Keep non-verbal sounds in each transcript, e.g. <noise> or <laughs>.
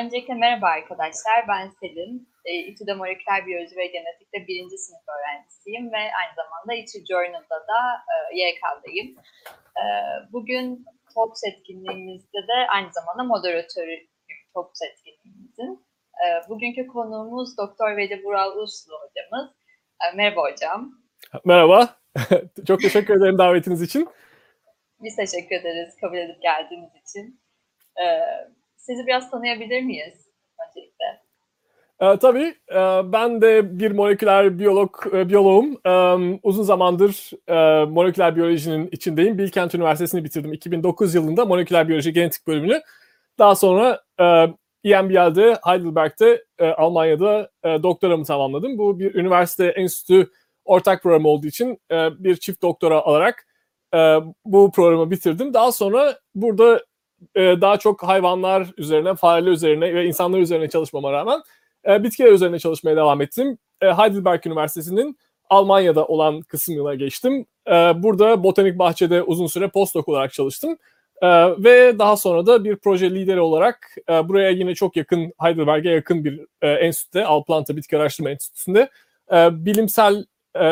Öncelikle merhaba arkadaşlar, ben Selin. E, İTÜ'de moleküler biyoloji ve genetikte birinci sınıf öğrencisiyim ve aynı zamanda İTÜ Journal'da da e, YK'dayım. E, bugün Talks etkinliğimizde de aynı zamanda moderatörüyüm Talks etkinliğimizin. E, bugünkü konuğumuz Doktor Veli Vural Uslu hocamız. E, merhaba hocam. Merhaba. <laughs> Çok teşekkür ederim davetiniz için. Biz teşekkür ederiz kabul edip geldiğiniz için. E, sizi biraz tanıyabilir miyiz öncelikle? Ee, tabii. E, ben de bir moleküler biyolog, e, biyoloğum. E, uzun zamandır e, moleküler biyolojinin içindeyim. Bilkent Üniversitesi'ni bitirdim 2009 yılında moleküler biyoloji genetik bölümünü. Daha sonra e, EMBL'de, Heidelberg'de, e, Almanya'da e, doktoramı tamamladım. Bu bir üniversite enstitü ortak program olduğu için e, bir çift doktora alarak e, bu programı bitirdim. Daha sonra burada e, daha çok hayvanlar üzerine, fareler üzerine ve insanlar üzerine çalışmama rağmen e, bitkiler üzerine çalışmaya devam ettim. E, Heidelberg Üniversitesi'nin Almanya'da olan kısmına geçtim. Burada botanik bahçede uzun süre postdoc olarak çalıştım. Ve daha sonra da bir proje lideri olarak buraya yine çok yakın, Heidelberg'e yakın bir enstitüde, Alplanta Bitki Araştırma Enstitüsü'nde bilimsel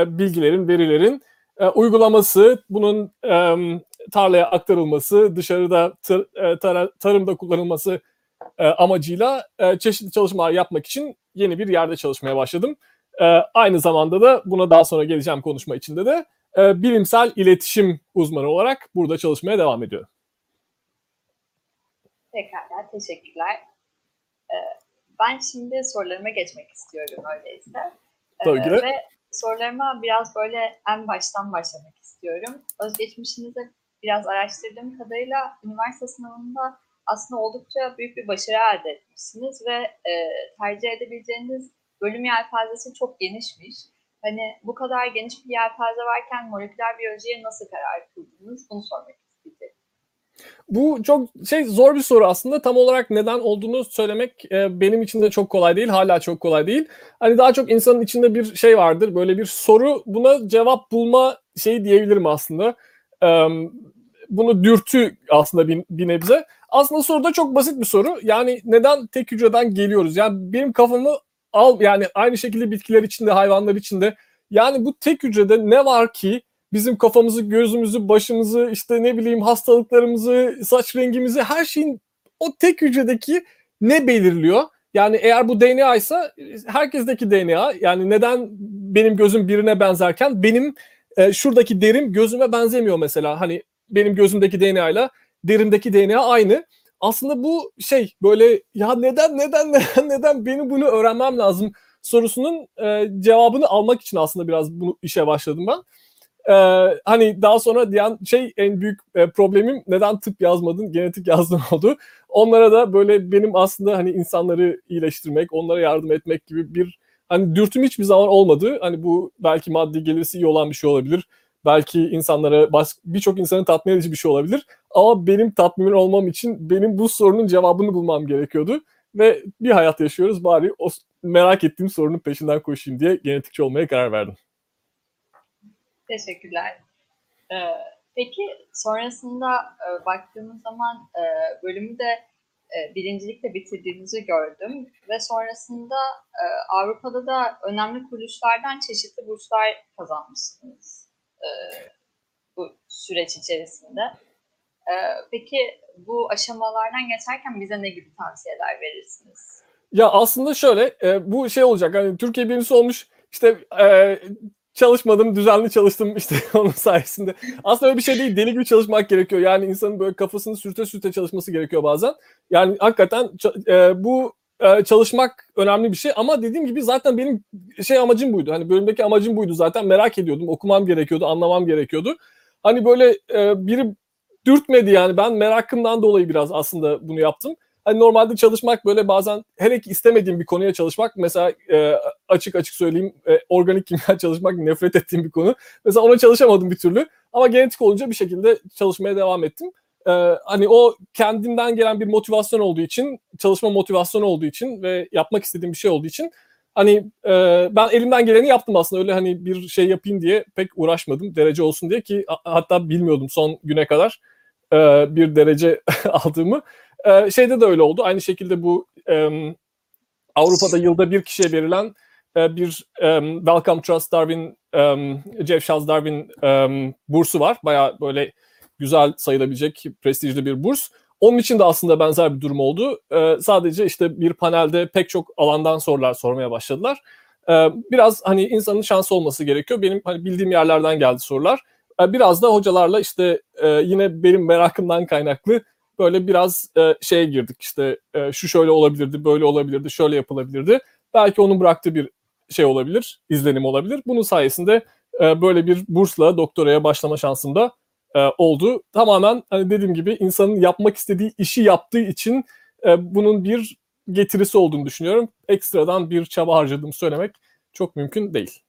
bilgilerin, verilerin uygulaması, bunun tarlaya aktarılması, dışarıda tır, e, tar, tarımda kullanılması e, amacıyla e, çeşitli çalışmalar yapmak için yeni bir yerde çalışmaya başladım. E, aynı zamanda da buna daha sonra geleceğim konuşma içinde de e, bilimsel iletişim uzmanı olarak burada çalışmaya devam ediyorum. Pekala, teşekkürler. E, ben şimdi sorularıma geçmek istiyorum öyleyse. E, Tabii ki de. Ve sorularıma biraz böyle en baştan başlamak istiyorum. Özgeçmişinizi biraz araştırdığım kadarıyla üniversite sınavında aslında oldukça büyük bir başarı elde etmişsiniz ve e, tercih edebileceğiniz bölüm yelpazesi çok genişmiş. Hani bu kadar geniş bir yelpaze varken moleküler biyolojiye nasıl karar kıldınız? Bunu sormak istedim. Bu çok şey zor bir soru aslında. Tam olarak neden olduğunu söylemek e, benim için de çok kolay değil. Hala çok kolay değil. Hani daha çok insanın içinde bir şey vardır. Böyle bir soru buna cevap bulma şeyi diyebilirim aslında. E, bunu dürtü aslında bir, bir nebze. Aslında soru da çok basit bir soru. Yani neden tek hücreden geliyoruz? Yani benim kafamı al yani aynı şekilde bitkiler içinde, hayvanlar içinde. Yani bu tek hücrede ne var ki bizim kafamızı, gözümüzü, başımızı, işte ne bileyim hastalıklarımızı, saç rengimizi, her şeyin o tek hücredeki ne belirliyor? Yani eğer bu DNA ise herkesteki DNA. Yani neden benim gözüm birine benzerken benim e, şuradaki derim gözüme benzemiyor mesela. Hani benim gözümdeki DNA ile derimdeki DNA aynı. Aslında bu şey böyle ya neden neden <laughs> neden neden benim bunu öğrenmem lazım sorusunun e, cevabını almak için aslında biraz bu işe başladım ben. E, hani daha sonra diyen şey en büyük e, problemim neden tıp yazmadın genetik <laughs> yazdın oldu. Onlara da böyle benim aslında hani insanları iyileştirmek, onlara yardım etmek gibi bir hani dürtüm hiçbir zaman olmadı. Hani bu belki maddi gelirsi iyi olan bir şey olabilir belki insanlara birçok insanı tatmin edici bir şey olabilir. Ama benim tatmin olmam için benim bu sorunun cevabını bulmam gerekiyordu. Ve bir hayat yaşıyoruz bari o merak ettiğim sorunun peşinden koşayım diye genetikçi olmaya karar verdim. Teşekkürler. Ee, peki sonrasında e, baktığımız zaman e, bölümü de e, birincilikle bitirdiğinizi gördüm ve sonrasında e, Avrupa'da da önemli kuruluşlardan çeşitli burslar kazanmışsınız e, bu süreç içerisinde. E, peki bu aşamalardan geçerken bize ne gibi tavsiyeler verirsiniz? Ya aslında şöyle, e, bu şey olacak hani Türkiye birincisi olmuş işte çalışmadım, düzenli çalıştım işte <laughs> onun sayesinde. Aslında öyle bir şey değil, deli gibi çalışmak gerekiyor. Yani insanın böyle kafasını sürte sürte çalışması gerekiyor bazen. Yani hakikaten bu e, çalışmak önemli bir şey ama dediğim gibi zaten benim şey amacım buydu. Hani bölümdeki amacım buydu zaten merak ediyordum, okumam gerekiyordu, anlamam gerekiyordu. Hani böyle e, biri dürtmedi yani ben merakımdan dolayı biraz aslında bunu yaptım. Hani normalde çalışmak böyle bazen hele ki istemediğim bir konuya çalışmak mesela e, açık açık söyleyeyim e, organik kimya <laughs> çalışmak nefret ettiğim bir konu. Mesela ona çalışamadım bir türlü ama genetik olunca bir şekilde çalışmaya devam ettim. E, hani o kendimden gelen bir motivasyon olduğu için, çalışma motivasyonu olduğu için ve yapmak istediğim bir şey olduğu için hani e, ben elimden geleni yaptım aslında öyle hani bir şey yapayım diye pek uğraşmadım derece olsun diye ki hatta bilmiyordum son güne kadar e, bir derece <laughs> aldığımı. E, şeyde de öyle oldu. Aynı şekilde bu e, Avrupa'da yılda bir kişiye verilen e, bir um, Wellcome Trust Darwin, um, Jeff Charles Darwin um, bursu var. Baya böyle güzel sayılabilecek prestijli bir burs. Onun için de aslında benzer bir durum oldu. Ee, sadece işte bir panelde pek çok alandan sorular sormaya başladılar. Ee, biraz hani insanın şansı olması gerekiyor. Benim hani bildiğim yerlerden geldi sorular. Ee, biraz da hocalarla işte e, yine benim merakımdan kaynaklı böyle biraz e, şeye girdik. İşte e, şu şöyle olabilirdi, böyle olabilirdi, şöyle yapılabilirdi. Belki onun bıraktığı bir şey olabilir, izlenim olabilir. Bunun sayesinde e, böyle bir bursla doktoraya başlama şansım da e, oldu. Tamamen hani dediğim gibi insanın yapmak istediği işi yaptığı için e, bunun bir getirisi olduğunu düşünüyorum. Ekstradan bir çaba harcadığımı söylemek çok mümkün değil.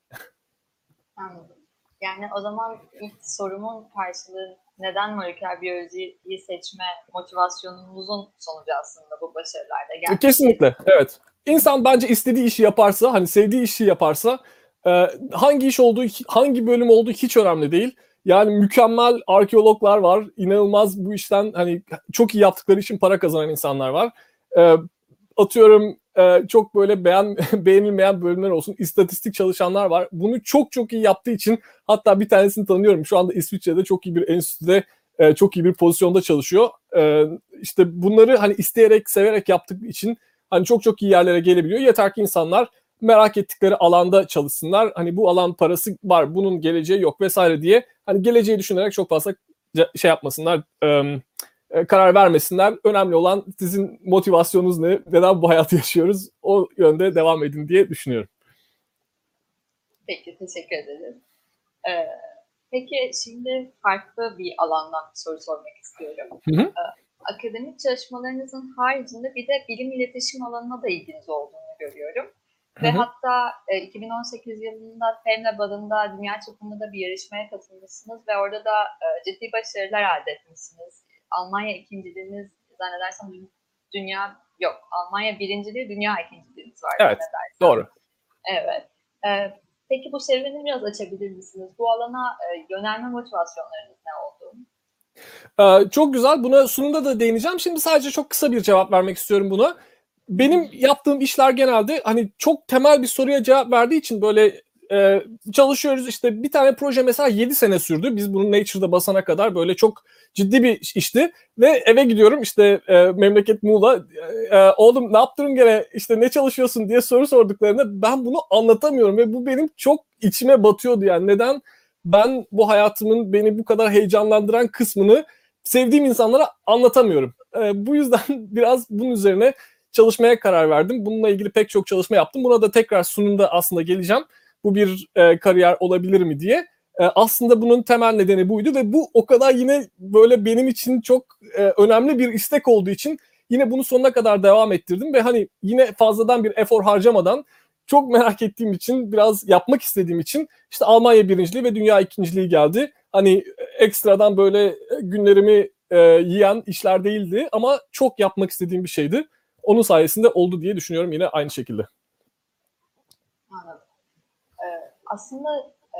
Anladım. Yani o zaman ilk sorumun karşılığı neden moleküler biyolojiyi seçme motivasyonunuzun sonucu aslında bu başarılarda geldi. Kesinlikle, evet. İnsan bence istediği işi yaparsa, hani sevdiği işi yaparsa e, hangi iş olduğu, hangi bölüm olduğu hiç önemli değil. Yani mükemmel arkeologlar var. İnanılmaz bu işten hani çok iyi yaptıkları için para kazanan insanlar var. E, atıyorum e, çok böyle beğen <laughs> beğenilmeyen bölümler olsun. istatistik çalışanlar var. Bunu çok çok iyi yaptığı için hatta bir tanesini tanıyorum. Şu anda İsviçre'de çok iyi bir enstitüde e, çok iyi bir pozisyonda çalışıyor. E, işte bunları hani isteyerek, severek yaptığı için hani çok çok iyi yerlere gelebiliyor. Yeter ki insanlar merak ettikleri alanda çalışsınlar. Hani bu alan parası var, bunun geleceği yok vesaire diye hani geleceği düşünerek çok fazla şey yapmasınlar, e, karar vermesinler. Önemli olan sizin motivasyonunuz ne, neden bu hayatı yaşıyoruz o yönde devam edin diye düşünüyorum. Peki, teşekkür ederim. Ee, peki şimdi farklı bir alandan bir soru sormak istiyorum. Hı hı. Akademik çalışmalarınızın haricinde bir de bilim iletişim alanına da ilginiz olduğunu görüyorum. Ve hı hı. hatta e, 2018 yılında FEMLAB adında dünya çapında da bir yarışmaya katılmışsınız ve orada da e, ciddi başarılar elde etmişsiniz. Almanya ikinciliğiniz zannedersem dünya yok. Almanya birinciliği, dünya ikinciliğiniz var. Evet, doğru. Evet. E, peki bu serüveni biraz açabilir misiniz? Bu alana e, yönelme motivasyonlarınız ne oldu? Ee, çok güzel. Buna sunumda da değineceğim. Şimdi sadece çok kısa bir cevap vermek istiyorum buna benim yaptığım işler genelde hani çok temel bir soruya cevap verdiği için böyle e, çalışıyoruz. İşte bir tane proje mesela 7 sene sürdü. Biz bunu Nature'da basana kadar böyle çok ciddi bir işti. Ve eve gidiyorum. İşte e, memleket Muğla. E, e, oğlum ne yaptın gene? İşte ne çalışıyorsun diye soru sorduklarında ben bunu anlatamıyorum. Ve bu benim çok içime batıyordu yani. Neden? Ben bu hayatımın beni bu kadar heyecanlandıran kısmını sevdiğim insanlara anlatamıyorum. E, bu yüzden <laughs> biraz bunun üzerine çalışmaya karar verdim. Bununla ilgili pek çok çalışma yaptım. Buna da tekrar sunumda aslında geleceğim. Bu bir e, kariyer olabilir mi diye. E, aslında bunun temel nedeni buydu ve bu o kadar yine böyle benim için çok e, önemli bir istek olduğu için yine bunu sonuna kadar devam ettirdim ve hani yine fazladan bir efor harcamadan çok merak ettiğim için biraz yapmak istediğim için işte Almanya birinciliği ve dünya ikinciliği geldi. Hani ekstradan böyle günlerimi e, yiyen işler değildi ama çok yapmak istediğim bir şeydi onun sayesinde oldu diye düşünüyorum yine aynı şekilde. Anladım. Ee, aslında e,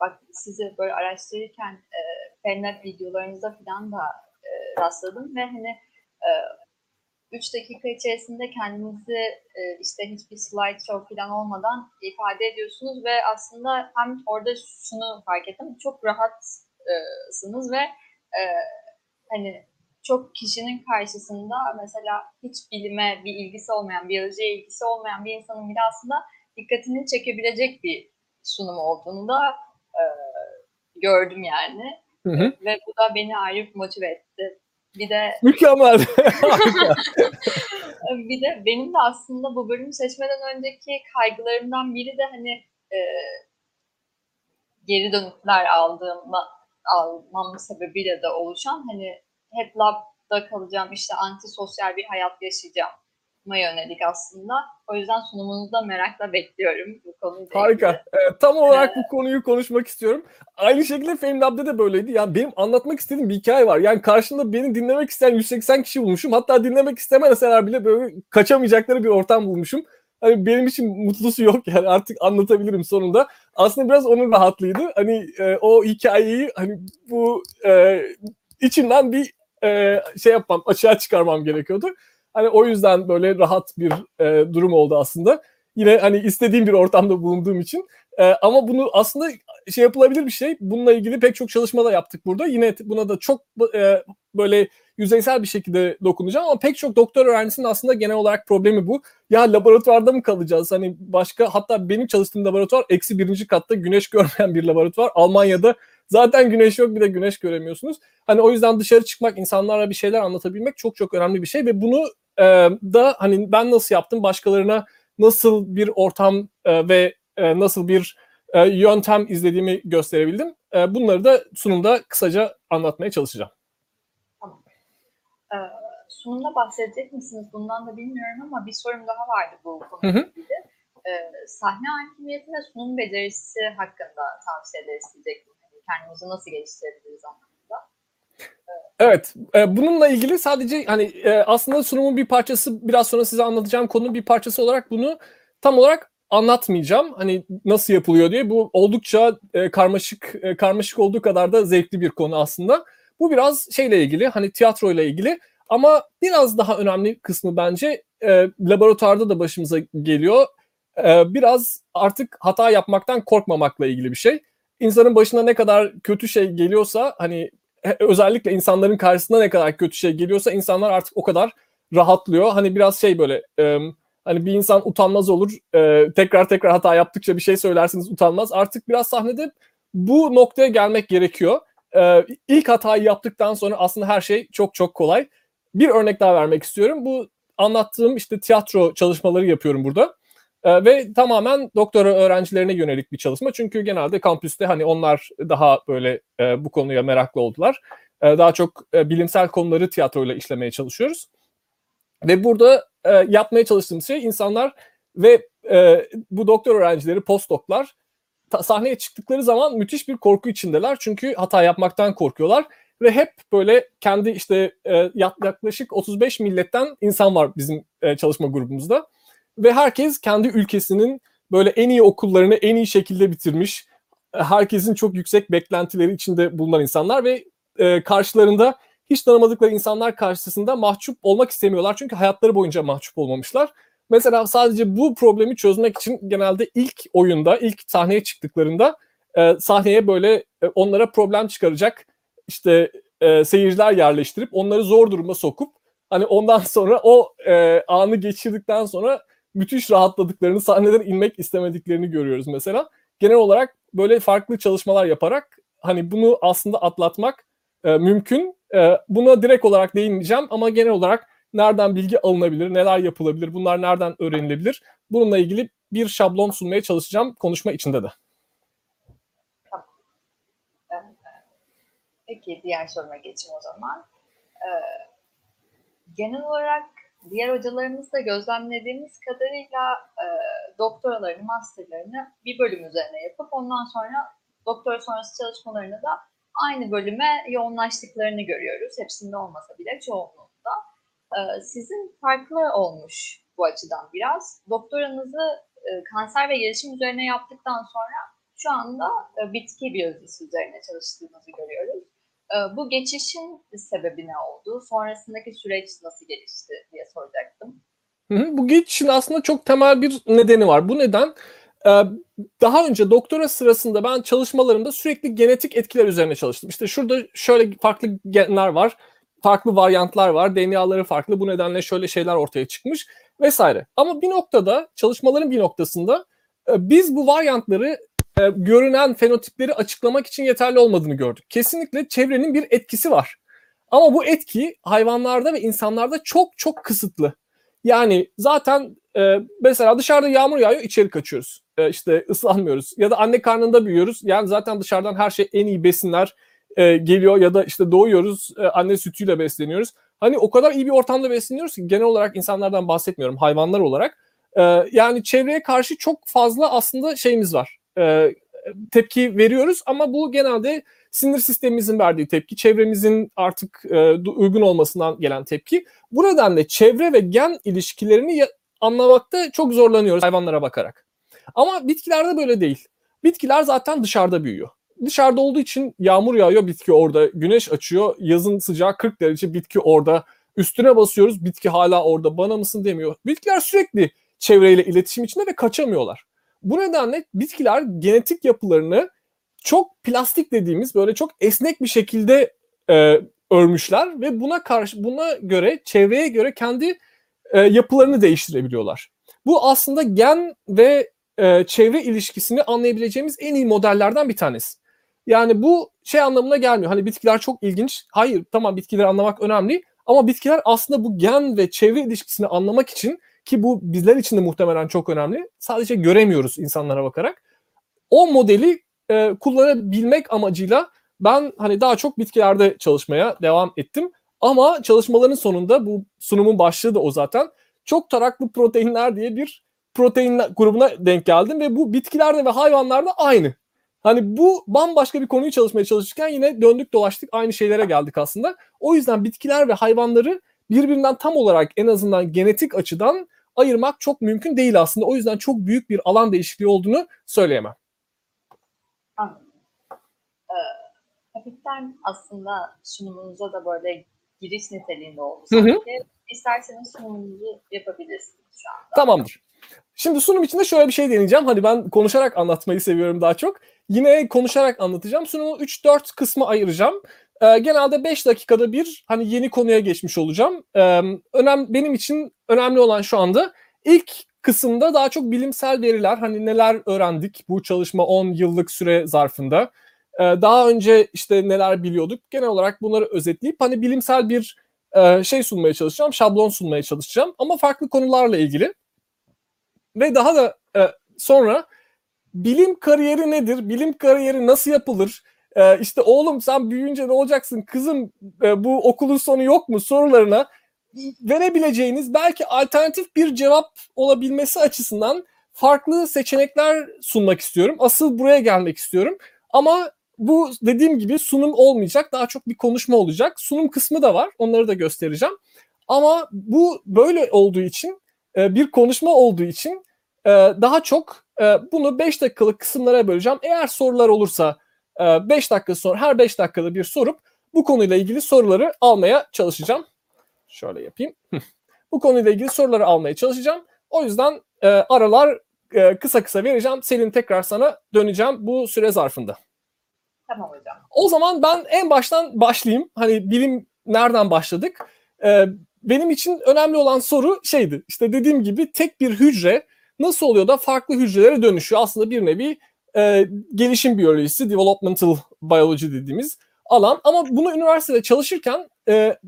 bak sizi böyle araştırırken e, Femnet videolarınızda falan da e, rastladım ve hani e, 3 dakika içerisinde kendinizi e, işte hiçbir slide show falan olmadan ifade ediyorsunuz ve aslında hem orada şunu fark ettim çok rahatsınız ve hani çok kişinin karşısında mesela hiç bilime bir ilgisi olmayan, biyolojiye ilgisi olmayan bir insanın bile aslında dikkatini çekebilecek bir sunum olduğunu da e, gördüm yani. Hı hı. Ve bu da beni ayrı motive etti. Bir de mükemmel. <laughs> bir de benim de aslında bu bölümü seçmeden önceki kaygılarımdan biri de hani e, geri dönütler aldığım almam sebebiyle de oluşan hani hep labda kalacağım, işte antisosyal bir hayat yaşayacağım yönelik aslında. O yüzden sunumunuzu da merakla bekliyorum bu konuyla Harika. Evet, tam olarak bu konuyu konuşmak istiyorum. Aynı şekilde FameLab'da da böyleydi. Yani benim anlatmak istediğim bir hikaye var. Yani karşımda beni dinlemek isteyen 180 kişi bulmuşum. Hatta dinlemek istemeseler bile böyle kaçamayacakları bir ortam bulmuşum. Hani benim için mutlusu yok yani artık anlatabilirim sonunda. Aslında biraz onun rahatlığıydı. Hani e, o hikayeyi hani bu e, içimden bir e, şey yapmam, açığa çıkarmam gerekiyordu. Hani o yüzden böyle rahat bir e, durum oldu aslında. Yine hani istediğim bir ortamda bulunduğum için. E, ama bunu aslında şey yapılabilir bir şey. Bununla ilgili pek çok çalışma da yaptık burada. Yine buna da çok e, böyle yüzeysel bir şekilde dokunacağım ama pek çok doktor öğrencisinin aslında genel olarak problemi bu. Ya laboratuvarda mı kalacağız? Hani başka hatta benim çalıştığım laboratuvar eksi birinci katta güneş görmeyen bir laboratuvar. Almanya'da zaten güneş yok bir de güneş göremiyorsunuz. Hani o yüzden dışarı çıkmak, insanlara bir şeyler anlatabilmek çok çok önemli bir şey ve bunu e, da hani ben nasıl yaptım, başkalarına nasıl bir ortam e, ve e, nasıl bir e, yöntem izlediğimi gösterebildim. E, bunları da sunumda kısaca anlatmaya çalışacağım. Ee, sunumda bahsedecek misiniz? Bundan da bilmiyorum ama bir sorum daha vardı bu konuyla ilgili. Ee, sahne hakimiyeti ve sunum becerisi hakkında tavsiyeler isteyecektim. Kendimizi nasıl geliştirebiliriz anlamında. Evet, e, bununla ilgili sadece hani e, aslında sunumun bir parçası, biraz sonra size anlatacağım konunun bir parçası olarak bunu tam olarak anlatmayacağım. Hani nasıl yapılıyor diye. Bu oldukça e, karmaşık karmaşık olduğu kadar da zevkli bir konu aslında. Bu biraz şeyle ilgili, hani tiyatro ile ilgili ama biraz daha önemli kısmı bence e, laboratuvarda da başımıza geliyor. Biraz artık hata yapmaktan korkmamakla ilgili bir şey. İnsanın başına ne kadar kötü şey geliyorsa hani özellikle insanların karşısına ne kadar kötü şey geliyorsa insanlar artık o kadar rahatlıyor. Hani biraz şey böyle e, hani bir insan utanmaz olur. E, tekrar tekrar hata yaptıkça bir şey söylersiniz utanmaz. Artık biraz sahnede bu noktaya gelmek gerekiyor. E, ilk hatayı yaptıktan sonra aslında her şey çok çok kolay. Bir örnek daha vermek istiyorum. Bu anlattığım işte tiyatro çalışmaları yapıyorum burada. E, ve tamamen doktora öğrencilerine yönelik bir çalışma. Çünkü genelde kampüste hani onlar daha böyle e, bu konuya meraklı oldular. E, daha çok e, bilimsel konuları tiyatroyla işlemeye çalışıyoruz. Ve burada e, yapmaya çalıştığımız şey insanlar ve e, bu doktor öğrencileri, postdoklar sahneye çıktıkları zaman müthiş bir korku içindeler. Çünkü hata yapmaktan korkuyorlar ve hep böyle kendi işte e, yaklaşık 35 milletten insan var bizim e, çalışma grubumuzda ve herkes kendi ülkesinin böyle en iyi okullarını en iyi şekilde bitirmiş. Herkesin çok yüksek beklentileri içinde bulunan insanlar ve e, karşılarında hiç tanımadıkları insanlar karşısında mahcup olmak istemiyorlar. Çünkü hayatları boyunca mahcup olmamışlar. Mesela sadece bu problemi çözmek için genelde ilk oyunda, ilk sahneye çıktıklarında e, sahneye böyle e, onlara problem çıkaracak işte e, seyirciler yerleştirip onları zor duruma sokup hani ondan sonra o e, anı geçirdikten sonra müthiş rahatladıklarını, sahneden inmek istemediklerini görüyoruz mesela. Genel olarak böyle farklı çalışmalar yaparak hani bunu aslında atlatmak e, mümkün. E, buna direkt olarak değinmeyeceğim ama genel olarak nereden bilgi alınabilir, neler yapılabilir, bunlar nereden öğrenilebilir? Bununla ilgili bir şablon sunmaya çalışacağım konuşma içinde de. Peki diğer soruma geçeyim o zaman. Ee, genel olarak diğer hocalarımızla gözlemlediğimiz kadarıyla e, doktoralarını, masterlarını bir bölüm üzerine yapıp ondan sonra doktor sonrası çalışmalarını da aynı bölüme yoğunlaştıklarını görüyoruz. Hepsinde olmasa bile çoğunluğunda. E, sizin farklı olmuş bu açıdan biraz. Doktoranızı e, kanser ve gelişim üzerine yaptıktan sonra şu anda e, bitki biyolojisi üzerine çalıştığınızı görüyoruz. E, bu geçişin sebebi ne oldu? Sonrasındaki süreç nasıl gelişti diye soracaktım. Bu geçişin aslında çok temel bir nedeni var. Bu neden e, daha önce doktora sırasında ben çalışmalarımda sürekli genetik etkiler üzerine çalıştım. İşte şurada şöyle farklı genler var, farklı varyantlar var, DNA'ları farklı. Bu nedenle şöyle şeyler ortaya çıkmış vesaire. Ama bir noktada çalışmaların bir noktasında e, biz bu varyantları e, görünen fenotipleri açıklamak için yeterli olmadığını gördük. Kesinlikle çevrenin bir etkisi var. Ama bu etki hayvanlarda ve insanlarda çok çok kısıtlı. Yani zaten e, mesela dışarıda yağmur yağıyor içeri kaçıyoruz. E, işte ıslanmıyoruz. Ya da anne karnında büyüyoruz. Yani zaten dışarıdan her şey en iyi besinler e, geliyor ya da işte doğuyoruz e, anne sütüyle besleniyoruz. Hani o kadar iyi bir ortamda besleniyoruz ki genel olarak insanlardan bahsetmiyorum hayvanlar olarak. E, yani çevreye karşı çok fazla aslında şeyimiz var e, tepki veriyoruz ama bu genelde sinir sistemimizin verdiği tepki, çevremizin artık e, uygun olmasından gelen tepki. Bu nedenle çevre ve gen ilişkilerini anlamakta çok zorlanıyoruz hayvanlara bakarak. Ama bitkilerde böyle değil. Bitkiler zaten dışarıda büyüyor. dışarıda olduğu için yağmur yağıyor bitki orada, güneş açıyor, yazın sıcağı 40 derece bitki orada. Üstüne basıyoruz bitki hala orada bana mısın demiyor. Bitkiler sürekli çevreyle iletişim içinde ve kaçamıyorlar. Bu nedenle bitkiler genetik yapılarını çok plastik dediğimiz böyle çok esnek bir şekilde e, örmüşler ve buna karşı buna göre çevreye göre kendi e, yapılarını değiştirebiliyorlar. Bu aslında gen ve e, çevre ilişkisini anlayabileceğimiz en iyi modellerden bir tanesi. Yani bu şey anlamına gelmiyor. Hani bitkiler çok ilginç. Hayır tamam bitkileri anlamak önemli ama bitkiler aslında bu gen ve çevre ilişkisini anlamak için ki bu bizler için de muhtemelen çok önemli. Sadece göremiyoruz insanlara bakarak. O modeli e, kullanabilmek amacıyla ben hani daha çok bitkilerde çalışmaya devam ettim. Ama çalışmaların sonunda bu sunumun başlığı da o zaten. Çok taraklı proteinler diye bir protein grubuna denk geldim ve bu bitkilerde ve hayvanlarda aynı. Hani bu bambaşka bir konuyu çalışmaya çalışırken yine döndük dolaştık aynı şeylere geldik aslında. O yüzden bitkiler ve hayvanları birbirinden tam olarak en azından genetik açıdan ayırmak çok mümkün değil aslında. O yüzden çok büyük bir alan değişikliği olduğunu söyleyemem. Anladım. Ee, hafiften aslında sunumunuza da böyle giriş niteliğinde oldu Hı hı. İsterseniz sunumunuzu yapabilirsiniz şu anda. Tamamdır. Şimdi sunum içinde şöyle bir şey deneyeceğim. Hani ben konuşarak anlatmayı seviyorum daha çok. Yine konuşarak anlatacağım. Sunumu 3-4 kısma ayıracağım. Ee, genelde 5 dakikada bir hani yeni konuya geçmiş olacağım. Ee, önem benim için önemli olan şu anda ilk kısımda daha çok bilimsel veriler hani neler öğrendik bu çalışma 10 yıllık süre zarfında. Ee, daha önce işte neler biliyorduk genel olarak bunları özetleyip hani bilimsel bir e, şey sunmaya çalışacağım, şablon sunmaya çalışacağım ama farklı konularla ilgili. Ve daha da e, sonra bilim kariyeri nedir? Bilim kariyeri nasıl yapılır? E, işte oğlum sen büyüyünce ne olacaksın? Kızım e, bu okulun sonu yok mu? Sorularına verebileceğiniz belki alternatif bir cevap olabilmesi açısından farklı seçenekler sunmak istiyorum. Asıl buraya gelmek istiyorum. Ama bu dediğim gibi sunum olmayacak. Daha çok bir konuşma olacak. Sunum kısmı da var. Onları da göstereceğim. Ama bu böyle olduğu için e, bir konuşma olduğu için e, daha çok e, bunu 5 dakikalık kısımlara böleceğim. Eğer sorular olursa 5 dakika sonra her 5 dakikada bir sorup bu konuyla ilgili soruları almaya çalışacağım. Şöyle yapayım. bu konuyla ilgili soruları almaya çalışacağım. O yüzden aralar kısa kısa vereceğim. Selin tekrar sana döneceğim bu süre zarfında. Tamam hocam. O zaman ben en baştan başlayayım. Hani bilim nereden başladık? Ee, benim için önemli olan soru şeydi. İşte dediğim gibi tek bir hücre nasıl oluyor da farklı hücrelere dönüşüyor? Aslında bir nevi e, gelişim biyolojisi, developmental biology dediğimiz alan. Ama bunu üniversitede çalışırken e,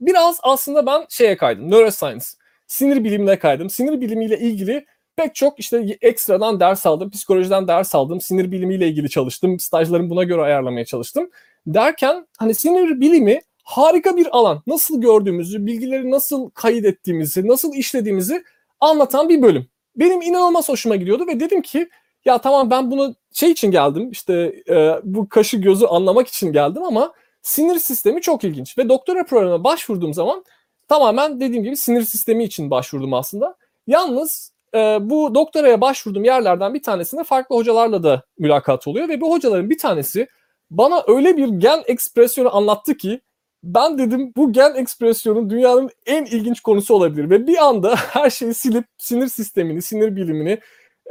biraz aslında ben şeye kaydım. Neuroscience, sinir bilimine kaydım. Sinir bilimiyle ilgili pek çok işte ekstradan ders aldım, psikolojiden ders aldım, sinir bilimiyle ilgili çalıştım, stajlarımı buna göre ayarlamaya çalıştım. Derken hani sinir bilimi harika bir alan. Nasıl gördüğümüzü, bilgileri nasıl kayıt ettiğimizi, nasıl işlediğimizi anlatan bir bölüm. Benim inanılmaz hoşuma gidiyordu ve dedim ki ya tamam ben bunu şey için geldim işte e, bu kaşı gözü anlamak için geldim ama sinir sistemi çok ilginç ve doktora programına başvurduğum zaman tamamen dediğim gibi sinir sistemi için başvurdum aslında. Yalnız e, bu doktoraya başvurduğum yerlerden bir tanesinde farklı hocalarla da mülakat oluyor ve bu hocaların bir tanesi bana öyle bir gen ekspresyonu anlattı ki ben dedim bu gen ekspresyonu dünyanın en ilginç konusu olabilir ve bir anda <laughs> her şeyi silip sinir sistemini, sinir bilimini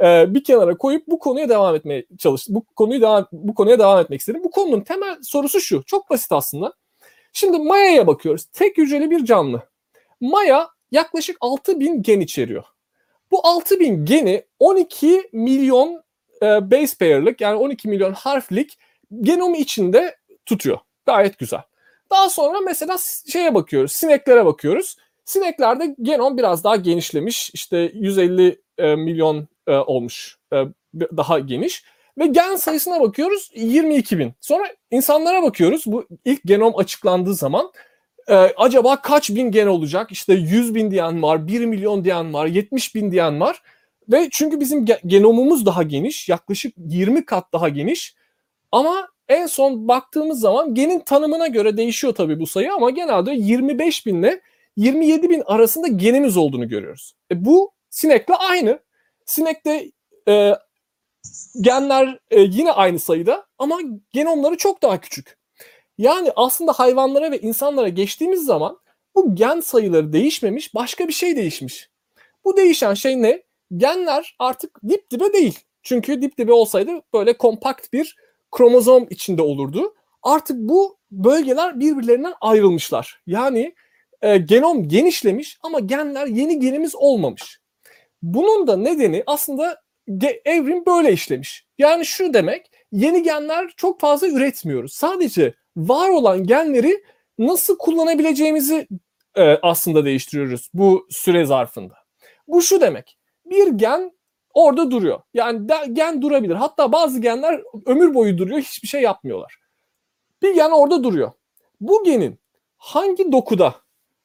e, bir kenara koyup bu konuya devam etmeye çalıştım. Bu konuyu devam bu konuya devam etmek istedim. Bu konunun temel sorusu şu. Çok basit aslında. Şimdi Maya'ya bakıyoruz. Tek hücreli bir canlı. Maya yaklaşık 6000 gen içeriyor. Bu 6000 geni 12 milyon e, base pair'lık yani 12 milyon harflik genomu içinde tutuyor. Gayet güzel. Daha sonra mesela şeye bakıyoruz, sineklere bakıyoruz. Sineklerde genom biraz daha genişlemiş. İşte 150 e, milyon e, olmuş. E, daha geniş. Ve gen sayısına bakıyoruz 22 bin. Sonra insanlara bakıyoruz. Bu ilk genom açıklandığı zaman e, acaba kaç bin gen olacak? İşte 100 bin diyen var, 1 milyon diyen var, 70 bin diyen var. Ve çünkü bizim genomumuz daha geniş, yaklaşık 20 kat daha geniş. Ama en son baktığımız zaman genin tanımına göre değişiyor tabii bu sayı ama genelde 25 bin ile 27 bin arasında genimiz olduğunu görüyoruz. E bu sinekle aynı. Sinekte e, genler e, yine aynı sayıda ama genomları çok daha küçük. Yani aslında hayvanlara ve insanlara geçtiğimiz zaman bu gen sayıları değişmemiş, başka bir şey değişmiş. Bu değişen şey ne? Genler artık dip dibe değil. Çünkü dip dibe olsaydı böyle kompakt bir kromozom içinde olurdu. Artık bu bölgeler birbirlerinden ayrılmışlar. Yani e, genom genişlemiş ama genler yeni genimiz olmamış. Bunun da nedeni aslında evrim böyle işlemiş. Yani şu demek yeni genler çok fazla üretmiyoruz. Sadece var olan genleri nasıl kullanabileceğimizi e, aslında değiştiriyoruz bu süre zarfında. Bu şu demek. Bir gen orada duruyor. Yani de, gen durabilir. Hatta bazı genler ömür boyu duruyor, hiçbir şey yapmıyorlar. Bir gen orada duruyor. Bu genin hangi dokuda,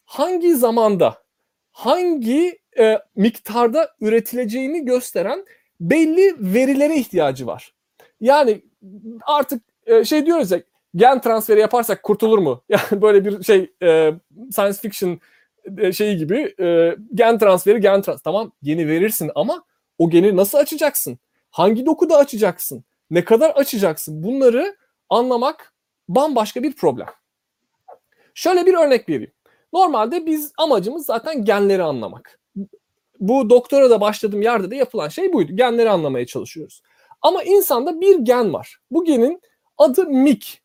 hangi zamanda, hangi e, miktarda üretileceğini gösteren belli verilere ihtiyacı var. Yani artık e, şey diyoruz ya gen transferi yaparsak kurtulur mu? <laughs> Yani böyle bir şey e, science fiction e, şeyi gibi e, gen transferi gen trans tamam yeni verirsin ama o geni nasıl açacaksın? Hangi dokuda açacaksın? Ne kadar açacaksın? Bunları anlamak bambaşka bir problem. Şöyle bir örnek vereyim. Normalde biz amacımız zaten genleri anlamak. Bu doktora da başladığım yerde de yapılan şey buydu. Genleri anlamaya çalışıyoruz. Ama insanda bir gen var. Bu genin adı MIK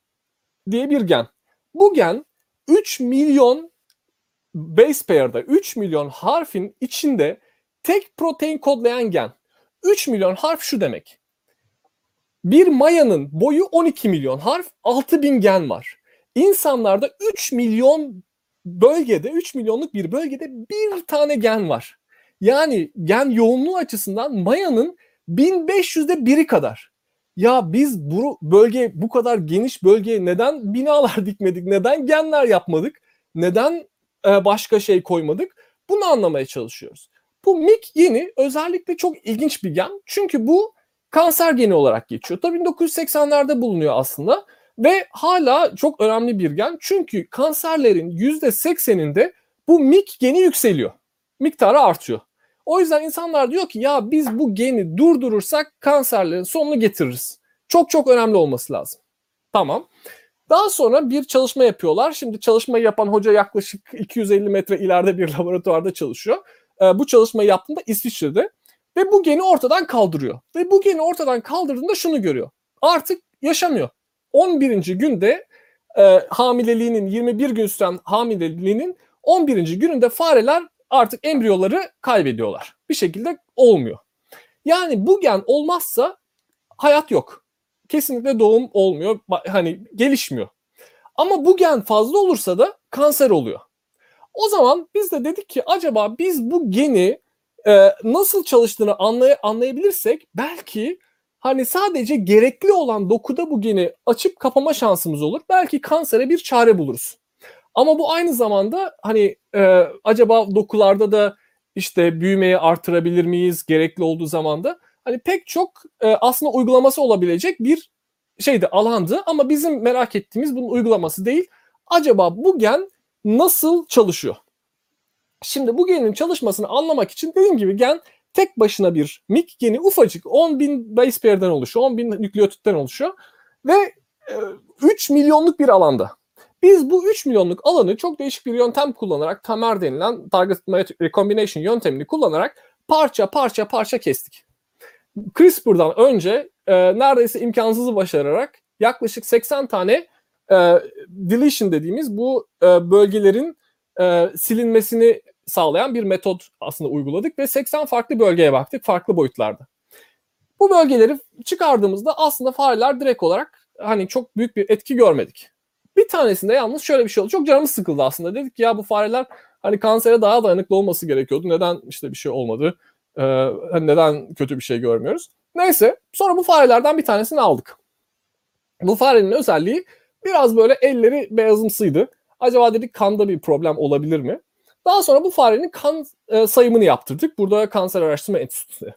diye bir gen. Bu gen 3 milyon base pair'da 3 milyon harfin içinde tek protein kodlayan gen. 3 milyon harf şu demek. Bir mayanın boyu 12 milyon harf, 6000 gen var. İnsanlarda 3 milyon bölgede, 3 milyonluk bir bölgede bir tane gen var. Yani gen yoğunluğu açısından mayanın 1500'de biri kadar. Ya biz bu bölge bu kadar geniş bölgeye neden binalar <laughs> dikmedik? Neden genler yapmadık? Neden e, başka şey koymadık? Bunu anlamaya çalışıyoruz. Bu MIK yeni özellikle çok ilginç bir gen. Çünkü bu kanser geni olarak geçiyor. Tabii 1980'lerde bulunuyor aslında ve hala çok önemli bir gen. Çünkü kanserlerin %80'inde bu MIK geni yükseliyor. Miktarı artıyor. O yüzden insanlar diyor ki ya biz bu geni durdurursak kanserlerin sonunu getiririz. Çok çok önemli olması lazım. Tamam. Daha sonra bir çalışma yapıyorlar. Şimdi çalışmayı yapan hoca yaklaşık 250 metre ileride bir <laughs> laboratuvarda çalışıyor. Ee, bu çalışmayı yaptığında İsviçre'de ve bu geni ortadan kaldırıyor. Ve bu geni ortadan kaldırdığında şunu görüyor. Artık yaşamıyor. 11. günde e, hamileliğinin 21 gün süren hamileliğinin 11. gününde fareler artık embriyoları kaybediyorlar. Bir şekilde olmuyor. Yani bu gen olmazsa hayat yok. Kesinlikle doğum olmuyor. Hani gelişmiyor. Ama bu gen fazla olursa da kanser oluyor. O zaman biz de dedik ki acaba biz bu geni e, nasıl çalıştığını anlay anlayabilirsek belki hani sadece gerekli olan dokuda bu geni açıp kapama şansımız olur. Belki kansere bir çare buluruz. Ama bu aynı zamanda hani e, acaba dokularda da işte büyümeyi artırabilir miyiz gerekli olduğu zaman da hani pek çok e, aslında uygulaması olabilecek bir şeydi alandı ama bizim merak ettiğimiz bunun uygulaması değil. Acaba bu gen nasıl çalışıyor? Şimdi bu genin çalışmasını anlamak için dediğim gibi gen tek başına bir MIK geni ufacık 10 bin base pair'den oluşuyor, 10 bin nükleotitten oluşuyor ve e, 3 milyonluk bir alanda. Biz bu 3 milyonluk alanı çok değişik bir yöntem kullanarak TAMR denilen Target Recombination yöntemini kullanarak parça parça parça kestik. CRISPR'dan önce e, neredeyse imkansızı başararak yaklaşık 80 tane e, deletion dediğimiz bu e, bölgelerin e, silinmesini sağlayan bir metot aslında uyguladık ve 80 farklı bölgeye baktık farklı boyutlarda. Bu bölgeleri çıkardığımızda aslında fareler direkt olarak hani çok büyük bir etki görmedik. Bir tanesinde yalnız şöyle bir şey oldu. Çok canımız sıkıldı aslında. Dedik ki ya bu fareler hani kansere daha dayanıklı olması gerekiyordu. Neden işte bir şey olmadı? Ee, hani neden kötü bir şey görmüyoruz? Neyse sonra bu farelerden bir tanesini aldık. Bu farenin özelliği biraz böyle elleri beyazımsıydı. Acaba dedik kanda bir problem olabilir mi? Daha sonra bu farenin kan e, sayımını yaptırdık. Burada Kanser Araştırma Enstitüsü.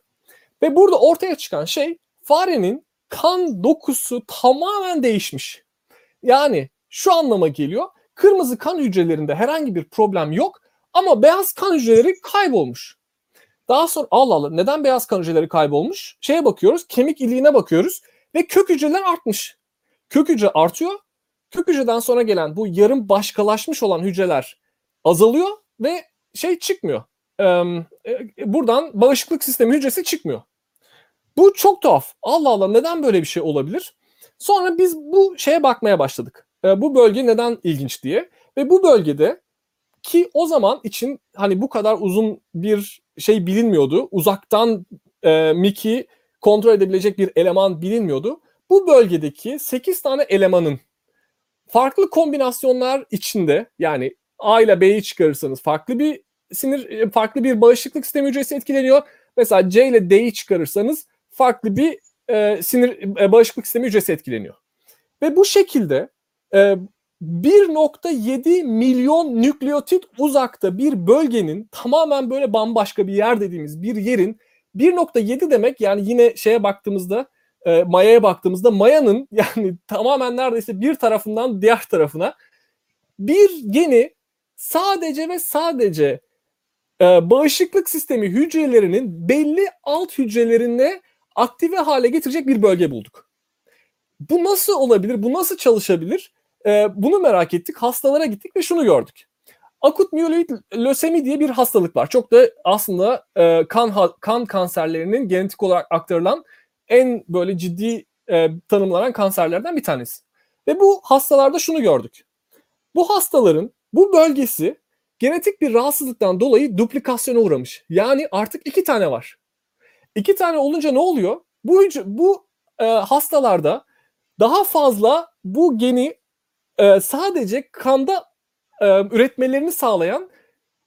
Ve burada ortaya çıkan şey farenin kan dokusu tamamen değişmiş. Yani şu anlama geliyor. Kırmızı kan hücrelerinde herhangi bir problem yok ama beyaz kan hücreleri kaybolmuş. Daha sonra Allah Allah neden beyaz kan hücreleri kaybolmuş? Şeye bakıyoruz, kemik iliğine bakıyoruz ve kök hücreler artmış. Kök hücre artıyor. Kök hücreden sonra gelen bu yarım başkalaşmış olan hücreler azalıyor ve şey çıkmıyor. Ee, buradan bağışıklık sistemi hücresi çıkmıyor. Bu çok tuhaf. Allah Allah neden böyle bir şey olabilir? Sonra biz bu şeye bakmaya başladık. Ee, bu bölge neden ilginç diye. Ve bu bölgede ki o zaman için hani bu kadar uzun bir şey bilinmiyordu. Uzaktan e, Mickey kontrol edebilecek bir eleman bilinmiyordu. Bu bölgedeki 8 tane elemanın farklı kombinasyonlar içinde yani A ile B'yi çıkarırsanız farklı bir sinir farklı bir bağışıklık sistemi hücresi etkileniyor. Mesela C ile D'yi çıkarırsanız farklı bir e, sinir e, bağışıklık sistemi hücresi etkileniyor. Ve bu şekilde e, 1.7 milyon nükleotit uzakta bir bölgenin tamamen böyle bambaşka bir yer dediğimiz bir yerin 1.7 demek yani yine şeye baktığımızda e, Maya'ya baktığımızda Maya'nın <laughs> yani tamamen neredeyse bir tarafından diğer tarafına bir geni sadece ve sadece e, bağışıklık sistemi hücrelerinin belli alt hücrelerine aktive hale getirecek bir bölge bulduk. Bu nasıl olabilir? Bu nasıl çalışabilir? E, bunu merak ettik. Hastalara gittik ve şunu gördük. Akut miyeloid lösemi diye bir hastalık var. Çok da aslında e, kan kan kanserlerinin genetik olarak aktarılan en böyle ciddi e, tanımlanan kanserlerden bir tanesi. Ve bu hastalarda şunu gördük. Bu hastaların bu bölgesi genetik bir rahatsızlıktan dolayı duplikasyona uğramış. Yani artık iki tane var. İki tane olunca ne oluyor? Bu bu e, hastalarda daha fazla bu geni e, sadece kanda e, üretmelerini sağlayan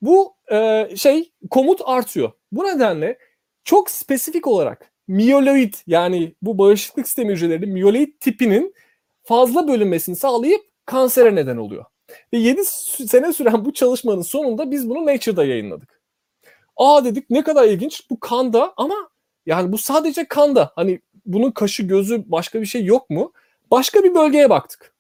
bu e, şey komut artıyor. Bu nedenle çok spesifik olarak miyoloid yani bu bağışıklık sistemi hücrelerinin miyoloid tipinin fazla bölünmesini sağlayıp kansere neden oluyor. Ve 7 sene süren bu çalışmanın sonunda biz bunu Nature'da yayınladık. Aa dedik ne kadar ilginç bu kanda ama yani bu sadece kanda. Hani bunun kaşı gözü başka bir şey yok mu? Başka bir bölgeye baktık.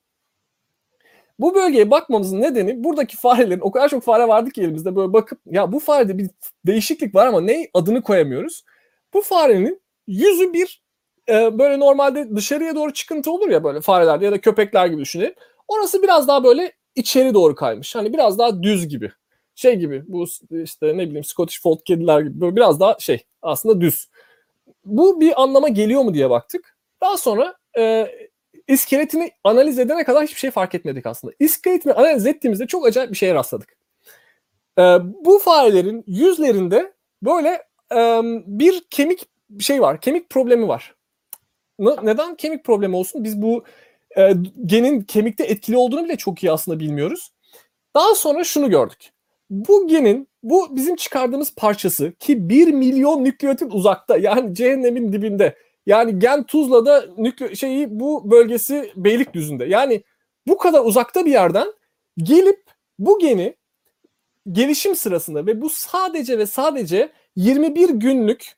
Bu bölgeye bakmamızın nedeni buradaki farelerin o kadar çok fare vardı ki elimizde böyle bakıp ya bu farede bir değişiklik var ama ne adını koyamıyoruz. Bu farenin yüzü bir e, böyle normalde dışarıya doğru çıkıntı olur ya böyle farelerde ya da köpekler gibi düşünelim. Orası biraz daha böyle içeri doğru kaymış. Hani biraz daha düz gibi. Şey gibi bu işte ne bileyim Scottish Fold kediler gibi böyle biraz daha şey aslında düz. Bu bir anlama geliyor mu diye baktık. Daha sonra e, iskeletini analiz edene kadar hiçbir şey fark etmedik aslında. İskeletini analiz ettiğimizde çok acayip bir şeye rastladık. E, bu farelerin yüzlerinde böyle e, bir kemik şey var. Kemik problemi var. Neden kemik problemi olsun? Biz bu e, genin kemikte etkili olduğunu bile çok iyi aslında bilmiyoruz. Daha sonra şunu gördük. Bu genin bu bizim çıkardığımız parçası ki 1 milyon nükleotit uzakta yani cehennemin dibinde. Yani gen Tuzla'da nükle şeyi bu bölgesi Beylikdüzü'nde. Yani bu kadar uzakta bir yerden gelip bu geni gelişim sırasında ve bu sadece ve sadece 21 günlük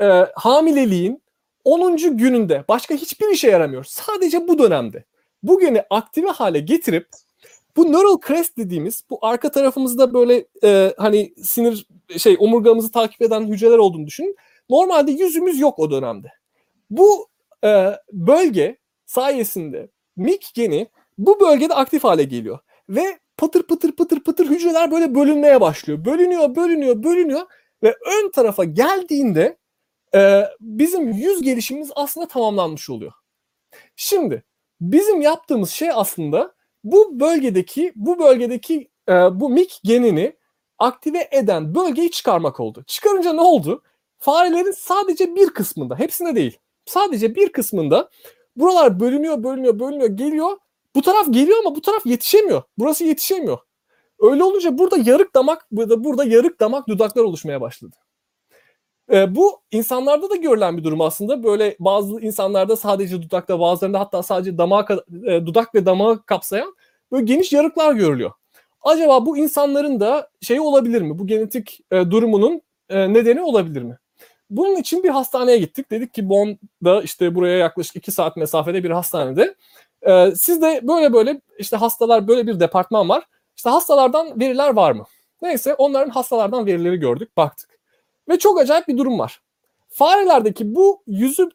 e, hamileliğin 10. gününde başka hiçbir işe yaramıyor. Sadece bu dönemde. Bu geni aktive hale getirip bu neural crest dediğimiz bu arka tarafımızda böyle e, hani sinir şey omurgamızı takip eden hücreler olduğunu düşünün. Normalde yüzümüz yok o dönemde. Bu e, bölge sayesinde MIK geni bu bölgede aktif hale geliyor. Ve pıtır pıtır pıtır pıtır hücreler böyle bölünmeye başlıyor. Bölünüyor, bölünüyor, bölünüyor ve ön tarafa geldiğinde e, bizim yüz gelişimimiz aslında tamamlanmış oluyor. Şimdi bizim yaptığımız şey aslında bu bölgedeki bu bölgedeki e, bu MIK genini aktive eden bölgeyi çıkarmak oldu. Çıkarınca ne oldu? Farelerin sadece bir kısmında, hepsinde değil. Sadece bir kısmında buralar bölünüyor, bölünüyor, bölünüyor, geliyor. Bu taraf geliyor ama bu taraf yetişemiyor. Burası yetişemiyor. Öyle olunca burada yarık damak, burada, burada yarık damak dudaklar oluşmaya başladı. E, bu insanlarda da görülen bir durum aslında. Böyle bazı insanlarda sadece dudakta, bazılarında hatta sadece damağı, e, dudak ve damağı kapsayan böyle geniş yarıklar görülüyor. Acaba bu insanların da şey olabilir mi? Bu genetik e, durumunun e, nedeni olabilir mi? Bunun için bir hastaneye gittik. Dedik ki Bonn'da işte buraya yaklaşık 2 saat mesafede bir hastanede. E, sizde böyle böyle işte hastalar böyle bir departman var. İşte hastalardan veriler var mı? Neyse onların hastalardan verileri gördük, baktık. Ve çok acayip bir durum var. Farelerdeki bu yüzü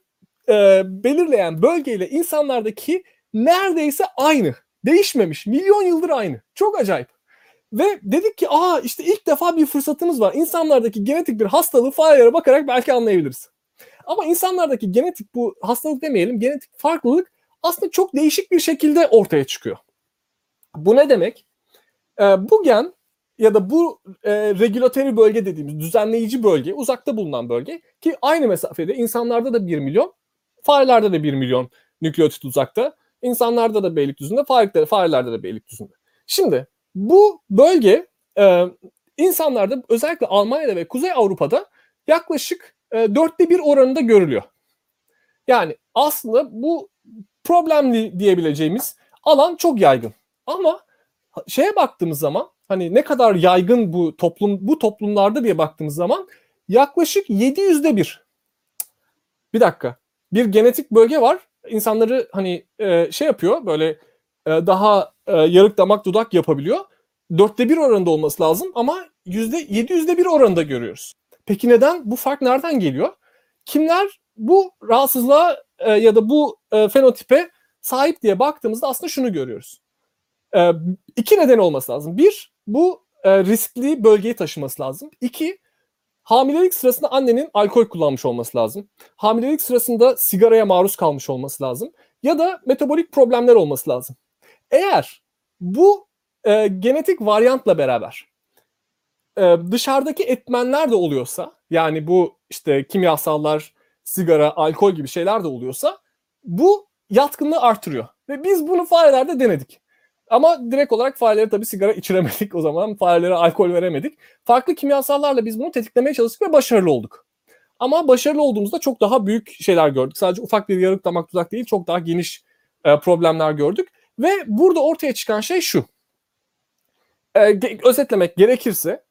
e, belirleyen bölgeyle insanlardaki neredeyse aynı. Değişmemiş. Milyon yıldır aynı. Çok acayip. Ve dedik ki aa işte ilk defa bir fırsatımız var. İnsanlardaki genetik bir hastalığı farelere bakarak belki anlayabiliriz. Ama insanlardaki genetik bu hastalık demeyelim genetik farklılık aslında çok değişik bir şekilde ortaya çıkıyor. Bu ne demek? Ee, bu gen ya da bu e, regülatörü bölge dediğimiz düzenleyici bölge, uzakta bulunan bölge ki aynı mesafede insanlarda da 1 milyon, farelerde de 1 milyon nükleotit uzakta, insanlarda da Beylikdüzü'nde, farelerde, farelerde de Beylikdüzü'nde. Şimdi bu bölge e, insanlarda özellikle Almanya'da ve Kuzey Avrupa'da yaklaşık e, dörtte bir oranında görülüyor. Yani aslında bu problemli diyebileceğimiz alan çok yaygın. Ama şeye baktığımız zaman hani ne kadar yaygın bu toplum bu toplumlarda diye baktığımız zaman yaklaşık 700'de bir. Bir dakika. Bir genetik bölge var. İnsanları hani e, şey yapıyor böyle e, daha e, yarık damak dudak yapabiliyor. Dörtte bir oranında olması lazım ama yüzde yedi yüzde bir oranında görüyoruz. Peki neden? Bu fark nereden geliyor? Kimler bu rahatsızlığa e, ya da bu fenotipe sahip diye baktığımızda aslında şunu görüyoruz. E, iki neden olması lazım. Bir, bu riskli bölgeyi taşıması lazım. İki, hamilelik sırasında annenin alkol kullanmış olması lazım. Hamilelik sırasında sigaraya maruz kalmış olması lazım. Ya da metabolik problemler olması lazım. Eğer bu e, genetik varyantla beraber e, dışarıdaki etmenler de oluyorsa yani bu işte kimyasallar, sigara, alkol gibi şeyler de oluyorsa bu yatkınlığı artırıyor. Ve biz bunu farelerde denedik. Ama direkt olarak farelere tabii sigara <laughs> içiremedik o zaman. Farelere alkol veremedik. Farklı kimyasallarla biz bunu tetiklemeye çalıştık ve başarılı olduk. Ama başarılı olduğumuzda çok daha büyük şeyler gördük. Sadece ufak bir yarık damak tuzak değil, çok daha geniş e, problemler gördük. Ve burada ortaya çıkan şey şu. E, ge- özetlemek gerekirse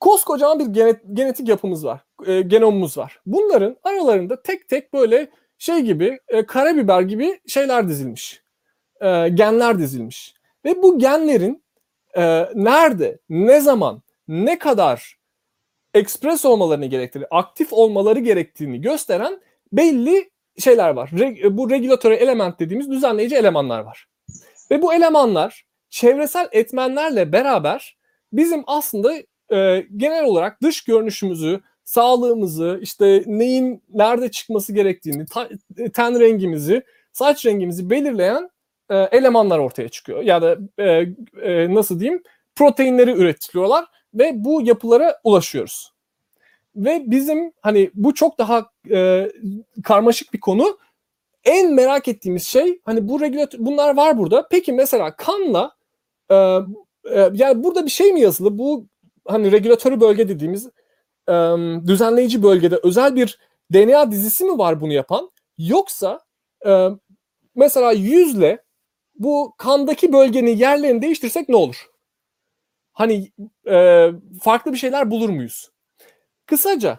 koskocaman bir genet, genetik yapımız var. E, genomumuz var. Bunların aralarında tek tek böyle şey gibi e, karabiber gibi şeyler dizilmiş. E, genler dizilmiş. Ve bu genlerin e, nerede, ne zaman, ne kadar ekspres olmalarını gerektirir, aktif olmaları gerektiğini gösteren belli şeyler var. Re, bu regülatör element dediğimiz düzenleyici elemanlar var. Ve bu elemanlar çevresel etmenlerle beraber bizim aslında e, genel olarak dış görünüşümüzü, sağlığımızı, işte neyin nerede çıkması gerektiğini, ta, ten rengimizi, saç rengimizi belirleyen e, elemanlar ortaya çıkıyor. Ya da e, e, nasıl diyeyim proteinleri üretiliyorlar ve bu yapılara ulaşıyoruz. Ve bizim hani bu çok daha e, karmaşık bir konu. En merak ettiğimiz şey hani bu regülatör bunlar var burada. Peki mesela kanla e, e, yani burada bir şey mi yazılı? Bu hani regülatörü bölge dediğimiz e, düzenleyici bölgede özel bir DNA dizisi mi var bunu yapan? Yoksa e, mesela yüzle bu kandaki bölgenin yerlerini değiştirsek ne olur? Hani e, farklı bir şeyler bulur muyuz? Kısaca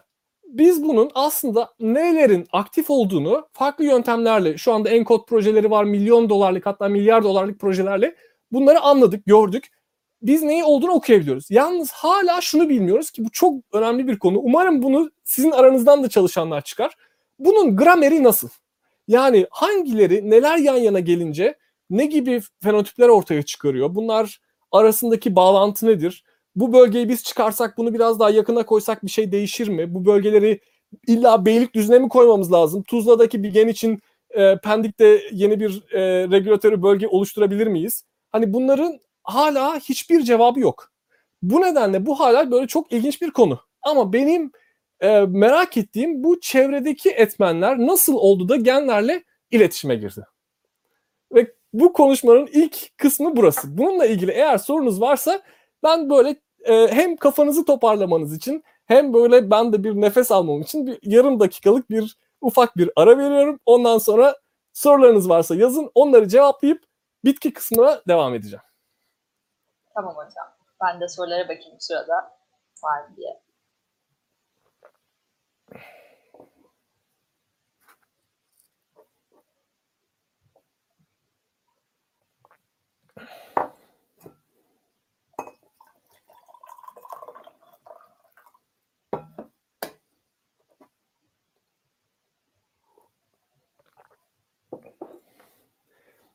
biz bunun aslında nelerin aktif olduğunu farklı yöntemlerle şu anda enkod projeleri var milyon dolarlık hatta milyar dolarlık projelerle bunları anladık gördük. Biz neyi olduğunu okuyabiliyoruz. Yalnız hala şunu bilmiyoruz ki bu çok önemli bir konu. Umarım bunu sizin aranızdan da çalışanlar çıkar. Bunun grameri nasıl? Yani hangileri neler yan yana gelince ne gibi fenotipler ortaya çıkarıyor? Bunlar arasındaki bağlantı nedir? Bu bölgeyi biz çıkarsak bunu biraz daha yakına koysak bir şey değişir mi? Bu bölgeleri illa Beylikdüzü'ne mi koymamız lazım? Tuzla'daki bir gen için e, Pendik'te yeni bir e, regülatörü bölge oluşturabilir miyiz? Hani bunların hala hiçbir cevabı yok. Bu nedenle bu hala böyle çok ilginç bir konu. Ama benim e, merak ettiğim bu çevredeki etmenler nasıl oldu da genlerle iletişime girdi. Ve bu konuşmanın ilk kısmı burası. Bununla ilgili eğer sorunuz varsa ben böyle e, hem kafanızı toparlamanız için hem böyle ben de bir nefes almam için bir yarım dakikalık bir ufak bir ara veriyorum. Ondan sonra sorularınız varsa yazın. Onları cevaplayıp bitki kısmına devam edeceğim. Tamam hocam. Ben de sorulara bakayım sırada var diye.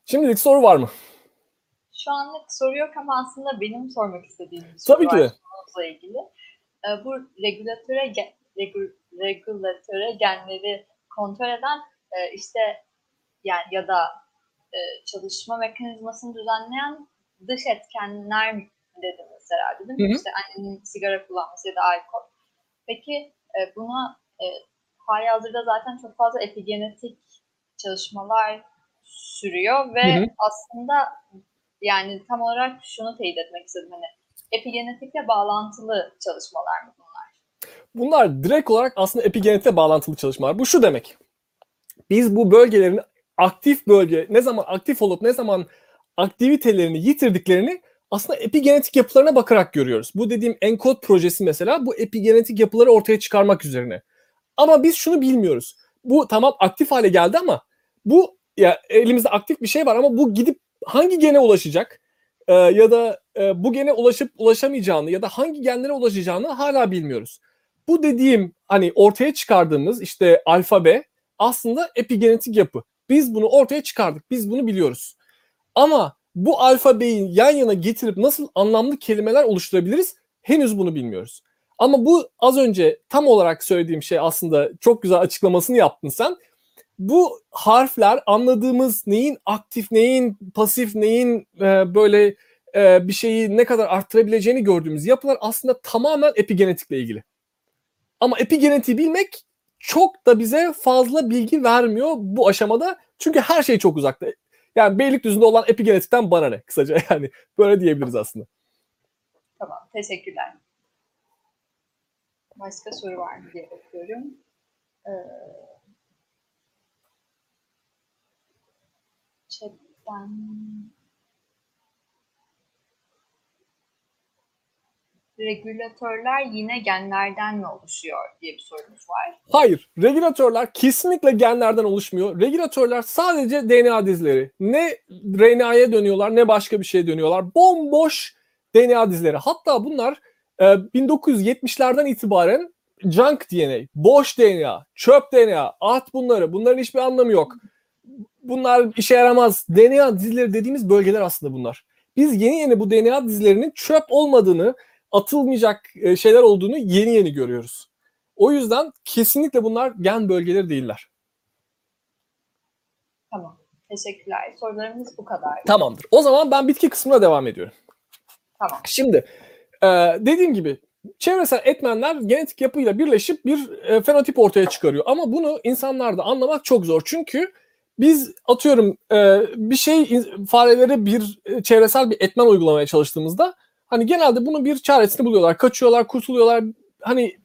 Şimdilik soru var mı? Şu anlık soru yok ama aslında benim sormak istediğim bir soru Tabii ki var konumuzla ilgili. Ee, bu regülatöre, regu- regülatöre genleri kontrol eden e, işte yani ya da e, çalışma mekanizmasını düzenleyen dış etkenler dedi mesela dedim. Hı hı. İşte annenin sigara kullanması ya da alkol. Peki e, buna hali hazırda zaten çok fazla epigenetik çalışmalar sürüyor ve Hı hı. aslında yani tam olarak şunu teyit etmek istedim hani epigenetikle bağlantılı çalışmalar mı bunlar? Bunlar direkt olarak aslında epigenetikle bağlantılı çalışmalar. Bu şu demek. Biz bu bölgelerin aktif bölge ne zaman aktif olup ne zaman aktivitelerini yitirdiklerini aslında epigenetik yapılarına bakarak görüyoruz. Bu dediğim ENCODE projesi mesela bu epigenetik yapıları ortaya çıkarmak üzerine. Ama biz şunu bilmiyoruz. Bu tamam aktif hale geldi ama bu ya elimizde aktif bir şey var ama bu gidip hangi gene ulaşacak? Ee, ya da e, bu gene ulaşıp ulaşamayacağını ya da hangi genlere ulaşacağını hala bilmiyoruz. Bu dediğim hani ortaya çıkardığımız işte alfabe aslında epigenetik yapı. Biz bunu ortaya çıkardık. Biz bunu biliyoruz. Ama bu alfabeyi yan yana getirip nasıl anlamlı kelimeler oluşturabiliriz? Henüz bunu bilmiyoruz. Ama bu az önce tam olarak söylediğim şey aslında çok güzel açıklamasını yaptın sen. Bu harfler anladığımız neyin aktif, neyin pasif, neyin e, böyle e, bir şeyi ne kadar arttırabileceğini gördüğümüz yapılar aslında tamamen epigenetikle ilgili. Ama epigenetiği bilmek çok da bize fazla bilgi vermiyor bu aşamada. Çünkü her şey çok uzakta. Yani Beylikdüzü'nde olan epigenetikten bana ne kısaca <laughs> yani böyle diyebiliriz aslında. Tamam, teşekkürler. Başka soru var mı diye bakıyorum. Ee, chatten... Regülatörler yine genlerden mi oluşuyor diye bir sorumuz var. Hayır, regülatörler kesinlikle genlerden oluşmuyor. Regülatörler sadece DNA dizileri. Ne RNA'ya dönüyorlar ne başka bir şeye dönüyorlar. Bomboş DNA dizileri. Hatta bunlar e, 1970'lerden itibaren junk DNA, boş DNA, çöp DNA, at bunları. Bunların hiçbir anlamı yok. Bunlar işe yaramaz. DNA dizileri dediğimiz bölgeler aslında bunlar. Biz yeni yeni bu DNA dizilerinin çöp olmadığını, atılmayacak e, şeyler olduğunu yeni yeni görüyoruz. O yüzden kesinlikle bunlar gen bölgeleri değiller. Tamam. Teşekkürler. Sorularımız bu kadar. Tamamdır. O zaman ben bitki kısmına devam ediyorum. Tamam. Şimdi e, dediğim gibi çevresel etmenler genetik yapıyla birleşip bir e, fenotip ortaya çıkarıyor. Ama bunu insanlarda anlamak çok zor. Çünkü biz atıyorum e, bir şey farelere bir e, çevresel bir etmen uygulamaya çalıştığımızda hani genelde bunun bir çaresini buluyorlar. Kaçıyorlar, kurtuluyorlar. Hani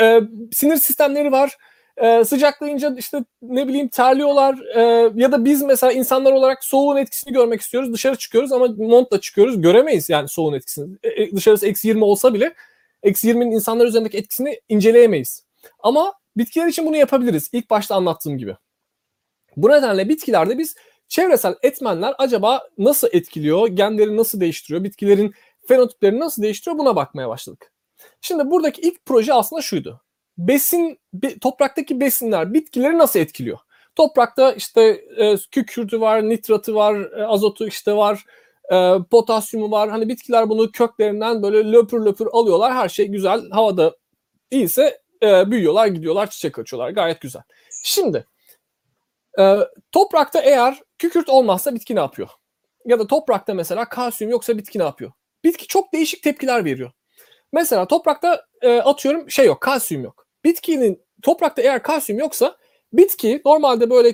e, sinir sistemleri var. E, sıcaklayınca işte ne bileyim terliyorlar E, ya da biz mesela insanlar olarak soğuğun etkisini görmek istiyoruz. Dışarı çıkıyoruz ama montla çıkıyoruz. Göremeyiz yani soğuğun etkisini. E, e, dışarısı eksi 20 olsa bile eksi 20'nin insanlar üzerindeki etkisini inceleyemeyiz. Ama bitkiler için bunu yapabiliriz. İlk başta anlattığım gibi. Bu nedenle bitkilerde biz çevresel etmenler acaba nasıl etkiliyor, genleri nasıl değiştiriyor, bitkilerin fenotiplerini nasıl değiştiriyor buna bakmaya başladık. Şimdi buradaki ilk proje aslında şuydu. Besin, topraktaki besinler bitkileri nasıl etkiliyor? Toprakta işte e, kükürtü var, nitratı var, e, azotu işte var, e, potasyumu var. Hani bitkiler bunu köklerinden böyle löpür löpür alıyorlar. Her şey güzel. Havada iyiyse e, büyüyorlar, gidiyorlar, çiçek açıyorlar. Gayet güzel. Şimdi e, toprakta eğer kükürt olmazsa bitki ne yapıyor? Ya da toprakta mesela kalsiyum yoksa bitki ne yapıyor? Bitki çok değişik tepkiler veriyor. Mesela toprakta e, atıyorum şey yok, kalsiyum yok. Bitkinin toprakta eğer kalsiyum yoksa bitki normalde böyle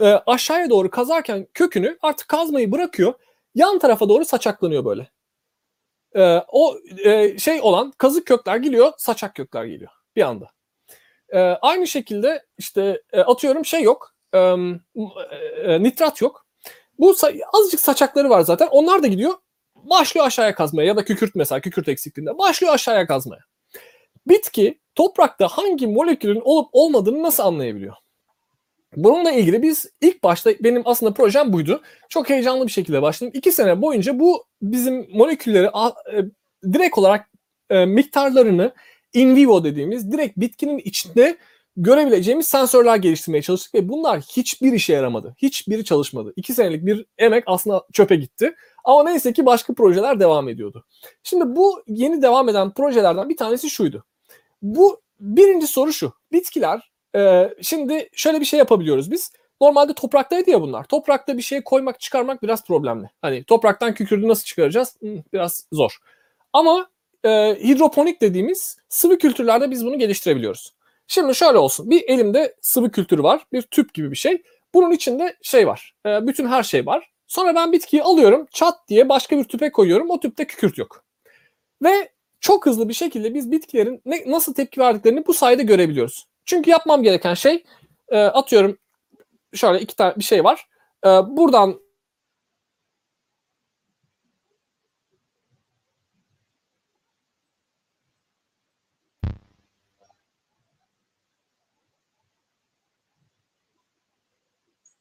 e, aşağıya doğru kazarken kökünü artık kazmayı bırakıyor. Yan tarafa doğru saçaklanıyor böyle. E, o e, şey olan kazık kökler geliyor, saçak kökler geliyor bir anda. E, aynı şekilde işte e, atıyorum şey yok, e, e, nitrat yok. Bu azıcık saçakları var zaten. Onlar da gidiyor başlıyor aşağıya kazmaya ya da kükürt mesela kükürt eksikliğinde başlıyor aşağıya kazmaya. Bitki toprakta hangi molekülün olup olmadığını nasıl anlayabiliyor? Bununla ilgili biz ilk başta benim aslında projem buydu. Çok heyecanlı bir şekilde başladım. İki sene boyunca bu bizim molekülleri e, direkt olarak miktarlarını in vivo dediğimiz direkt bitkinin içinde görebileceğimiz sensörler geliştirmeye çalıştık ve bunlar hiçbir işe yaramadı. Hiçbiri çalışmadı. İki senelik bir emek aslında çöpe gitti. Ama neyse ki başka projeler devam ediyordu. Şimdi bu yeni devam eden projelerden bir tanesi şuydu. Bu birinci soru şu. Bitkiler e, şimdi şöyle bir şey yapabiliyoruz biz. Normalde topraktaydı ya bunlar. Toprakta bir şey koymak çıkarmak biraz problemli. Hani topraktan kükürdü nasıl çıkaracağız? Biraz zor. Ama e, hidroponik dediğimiz sıvı kültürlerde biz bunu geliştirebiliyoruz. Şimdi şöyle olsun. Bir elimde sıvı kültürü var. Bir tüp gibi bir şey. Bunun içinde şey var. E, bütün her şey var. Sonra ben bitkiyi alıyorum. Çat diye başka bir tüpe koyuyorum. O tüpte kükürt yok. Ve çok hızlı bir şekilde biz bitkilerin ne, nasıl tepki verdiklerini bu sayede görebiliyoruz. Çünkü yapmam gereken şey e, atıyorum şöyle iki tane bir şey var. E, buradan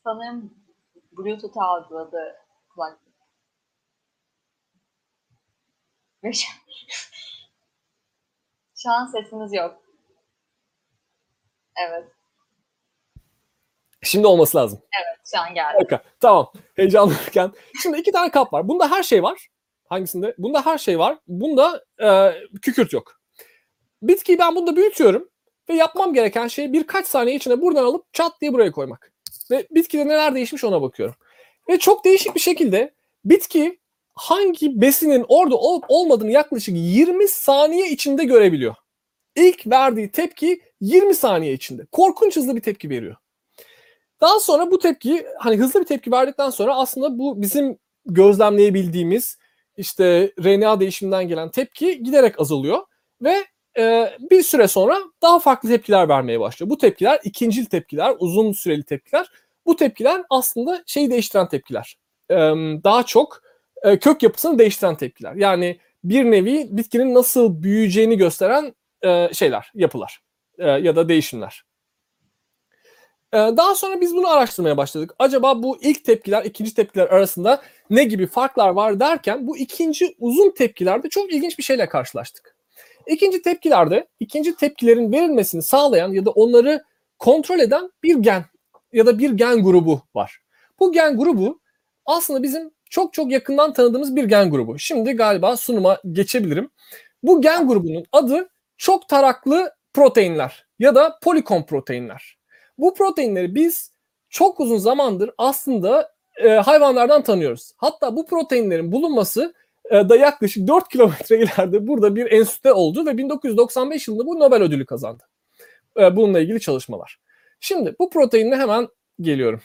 Sanırım Bluetooth algıladı kulaklık. Ve şu, <laughs> şu an sesiniz yok. Evet, şimdi olması lazım. evet şu an geldi. Harika. Tamam. Heyecanlıyken. Şimdi iki tane kap var. Bunda her şey var. Hangisinde? Bunda her şey var. Bunda e, kükürt yok. Bitkiyi ben bunda büyütüyorum ve yapmam gereken şey birkaç saniye içinde buradan alıp çat diye buraya koymak. Ve bitkide neler değişmiş ona bakıyorum. Ve çok değişik bir şekilde bitki hangi besinin orada olup olmadığını yaklaşık 20 saniye içinde görebiliyor. İlk verdiği tepki 20 saniye içinde. Korkunç hızlı bir tepki veriyor. Daha sonra bu tepki hani hızlı bir tepki verdikten sonra aslında bu bizim gözlemleyebildiğimiz işte RNA değişiminden gelen tepki giderek azalıyor ve e, bir süre sonra daha farklı tepkiler vermeye başlıyor. Bu tepkiler ikincil tepkiler, uzun süreli tepkiler. Bu tepkiler aslında şeyi değiştiren tepkiler. E, daha çok e, kök yapısını değiştiren tepkiler. Yani bir nevi bitkinin nasıl büyüyeceğini gösteren e, şeyler, yapılar e, ya da değişimler. Ee, Daha sonra biz bunu araştırmaya başladık. Acaba bu ilk tepkiler, ikinci tepkiler arasında ne gibi farklar var derken bu ikinci uzun tepkilerde çok ilginç bir şeyle karşılaştık. İkinci tepkilerde ikinci tepkilerin verilmesini sağlayan ya da onları kontrol eden bir gen ya da bir gen grubu var. Bu gen grubu aslında bizim çok çok yakından tanıdığımız bir gen grubu. Şimdi galiba sunuma geçebilirim. Bu gen grubunun adı çok taraklı proteinler ya da polikom proteinler. Bu proteinleri biz çok uzun zamandır aslında e, hayvanlardan tanıyoruz. Hatta bu proteinlerin bulunması da yaklaşık 4 kilometre <laughs> ileride burada bir enstitüde oldu ve 1995 yılında bu Nobel ödülü kazandı. E, bununla ilgili çalışmalar. Şimdi bu proteinle hemen geliyorum.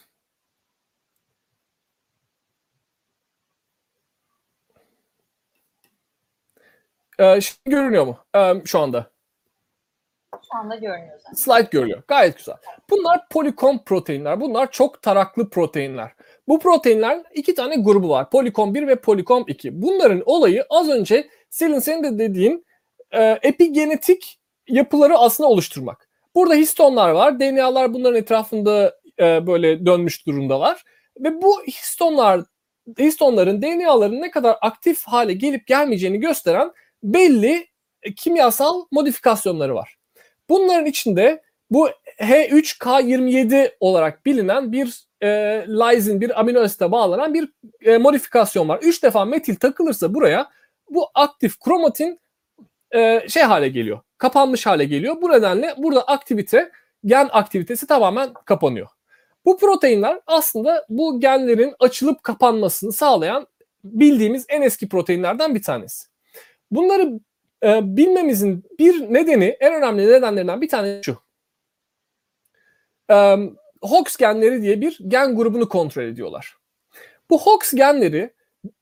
E, şimdi görünüyor mu e, şu anda? Şu anda görünüyor zaten. Slide görüyor. Gayet güzel. Bunlar polikom proteinler. Bunlar çok taraklı proteinler. Bu proteinler iki tane grubu var. Polikom 1 ve polikom 2. Bunların olayı az önce Selin senin de dediğin e, epigenetik yapıları aslında oluşturmak. Burada histonlar var. DNA'lar bunların etrafında e, böyle dönmüş durumdalar. Ve bu histonlar histonların DNA'ların ne kadar aktif hale gelip gelmeyeceğini gösteren belli kimyasal modifikasyonları var. Bunların içinde bu H3K27 olarak bilinen bir e, lysine, bir amino asite bağlanan bir e, modifikasyon var. 3 defa metil takılırsa buraya bu aktif kromatin e, şey hale geliyor. Kapanmış hale geliyor. Bu nedenle burada aktivite, gen aktivitesi tamamen kapanıyor. Bu proteinler aslında bu genlerin açılıp kapanmasını sağlayan bildiğimiz en eski proteinlerden bir tanesi. Bunları e, bilmemizin bir nedeni, en önemli nedenlerinden bir tanesi şu. Hox genleri diye bir gen grubunu kontrol ediyorlar. Bu Hox genleri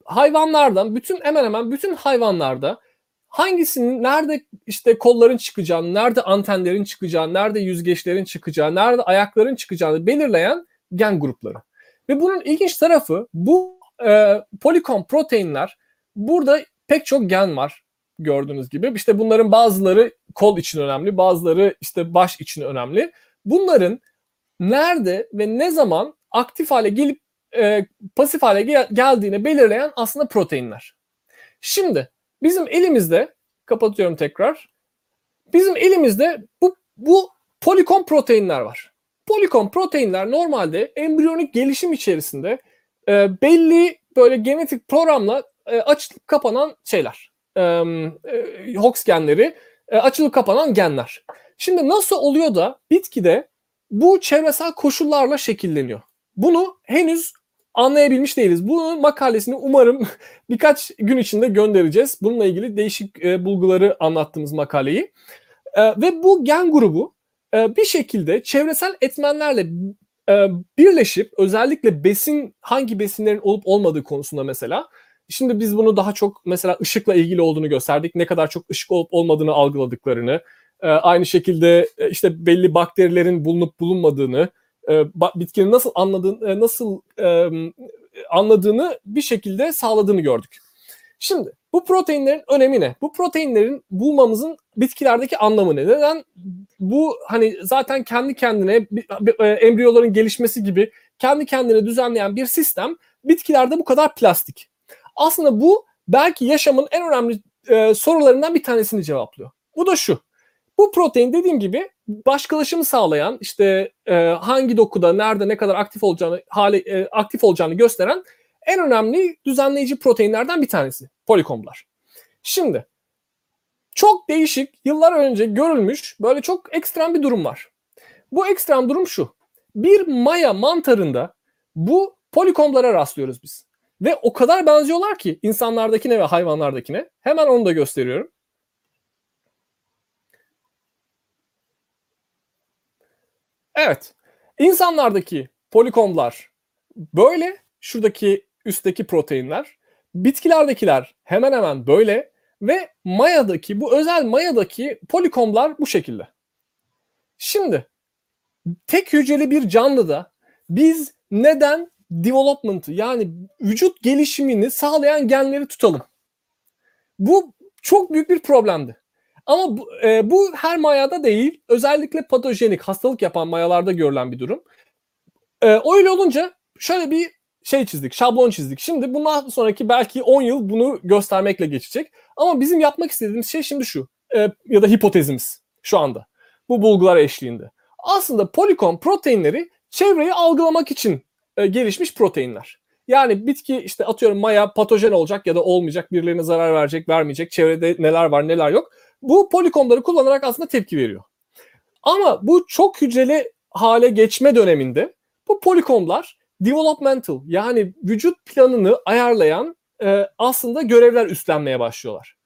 hayvanlardan, bütün hemen hemen bütün hayvanlarda hangisinin nerede işte kolların çıkacağını, nerede antenlerin çıkacağını, nerede yüzgeçlerin çıkacağı, nerede ayakların çıkacağını belirleyen gen grupları. Ve bunun ilginç tarafı bu e, polikom proteinler burada pek çok gen var gördüğünüz gibi. İşte bunların bazıları kol için önemli, bazıları işte baş için önemli. Bunların nerede ve ne zaman aktif hale gelip e, pasif hale gel- geldiğini belirleyen aslında proteinler. Şimdi bizim elimizde kapatıyorum tekrar. Bizim elimizde bu bu polikom proteinler var. Polikom proteinler normalde embriyonik gelişim içerisinde e, belli böyle genetik programla e, açılıp kapanan şeyler. E, e, Hox genleri e, açılıp kapanan genler. Şimdi nasıl oluyor da bitkide bu çevresel koşullarla şekilleniyor? Bunu henüz anlayabilmiş değiliz. Bunun makalesini umarım <laughs> birkaç gün içinde göndereceğiz. Bununla ilgili değişik e, bulguları anlattığımız makaleyi. E, ve bu gen grubu e, bir şekilde çevresel etmenlerle e, birleşip özellikle besin hangi besinlerin olup olmadığı konusunda mesela şimdi biz bunu daha çok mesela ışıkla ilgili olduğunu gösterdik. Ne kadar çok ışık olup olmadığını algıladıklarını, e, aynı şekilde e, işte belli bakterilerin bulunup bulunmadığını, e, bitkinin nasıl anladığını, e, nasıl e, anladığını bir şekilde sağladığını gördük. Şimdi bu proteinlerin önemi ne? Bu proteinlerin bulmamızın bitkilerdeki anlamı ne? Neden? Bu hani zaten kendi kendine e, embriyoların gelişmesi gibi kendi kendine düzenleyen bir sistem bitkilerde bu kadar plastik. Aslında bu belki yaşamın en önemli e, sorularından bir tanesini cevaplıyor. Bu da şu. Bu protein dediğim gibi başkalaşımı sağlayan işte e, hangi dokuda nerede ne kadar aktif olacağını hali e, aktif olacağını gösteren en önemli düzenleyici proteinlerden bir tanesi polikomlar. Şimdi çok değişik yıllar önce görülmüş böyle çok ekstrem bir durum var. Bu ekstrem durum şu. Bir maya mantarında bu polikomlara rastlıyoruz biz. Ve o kadar benziyorlar ki insanlardakine ve hayvanlardakine. Hemen onu da gösteriyorum. Evet. İnsanlardaki polikomlar böyle. Şuradaki üstteki proteinler. Bitkilerdekiler hemen hemen böyle ve mayadaki bu özel mayadaki polikomlar bu şekilde. Şimdi tek hücreli bir canlıda biz neden development'ı yani vücut gelişimini sağlayan genleri tutalım? Bu çok büyük bir problemdi. Ama bu, e, bu her mayada değil. Özellikle patojenik hastalık yapan mayalarda görülen bir durum. E, öyle olunca şöyle bir şey çizdik, şablon çizdik. Şimdi bundan sonraki belki 10 yıl bunu göstermekle geçecek. Ama bizim yapmak istediğimiz şey şimdi şu. E, ya da hipotezimiz şu anda. Bu bulgular eşliğinde. Aslında polikom proteinleri çevreyi algılamak için e, gelişmiş proteinler. Yani bitki işte atıyorum maya patojen olacak ya da olmayacak, birilerine zarar verecek, vermeyecek, çevrede neler var neler yok. Bu polikomları kullanarak aslında tepki veriyor. Ama bu çok hücreli hale geçme döneminde bu polikomlar developmental yani vücut planını ayarlayan e, aslında görevler üstlenmeye başlıyorlar.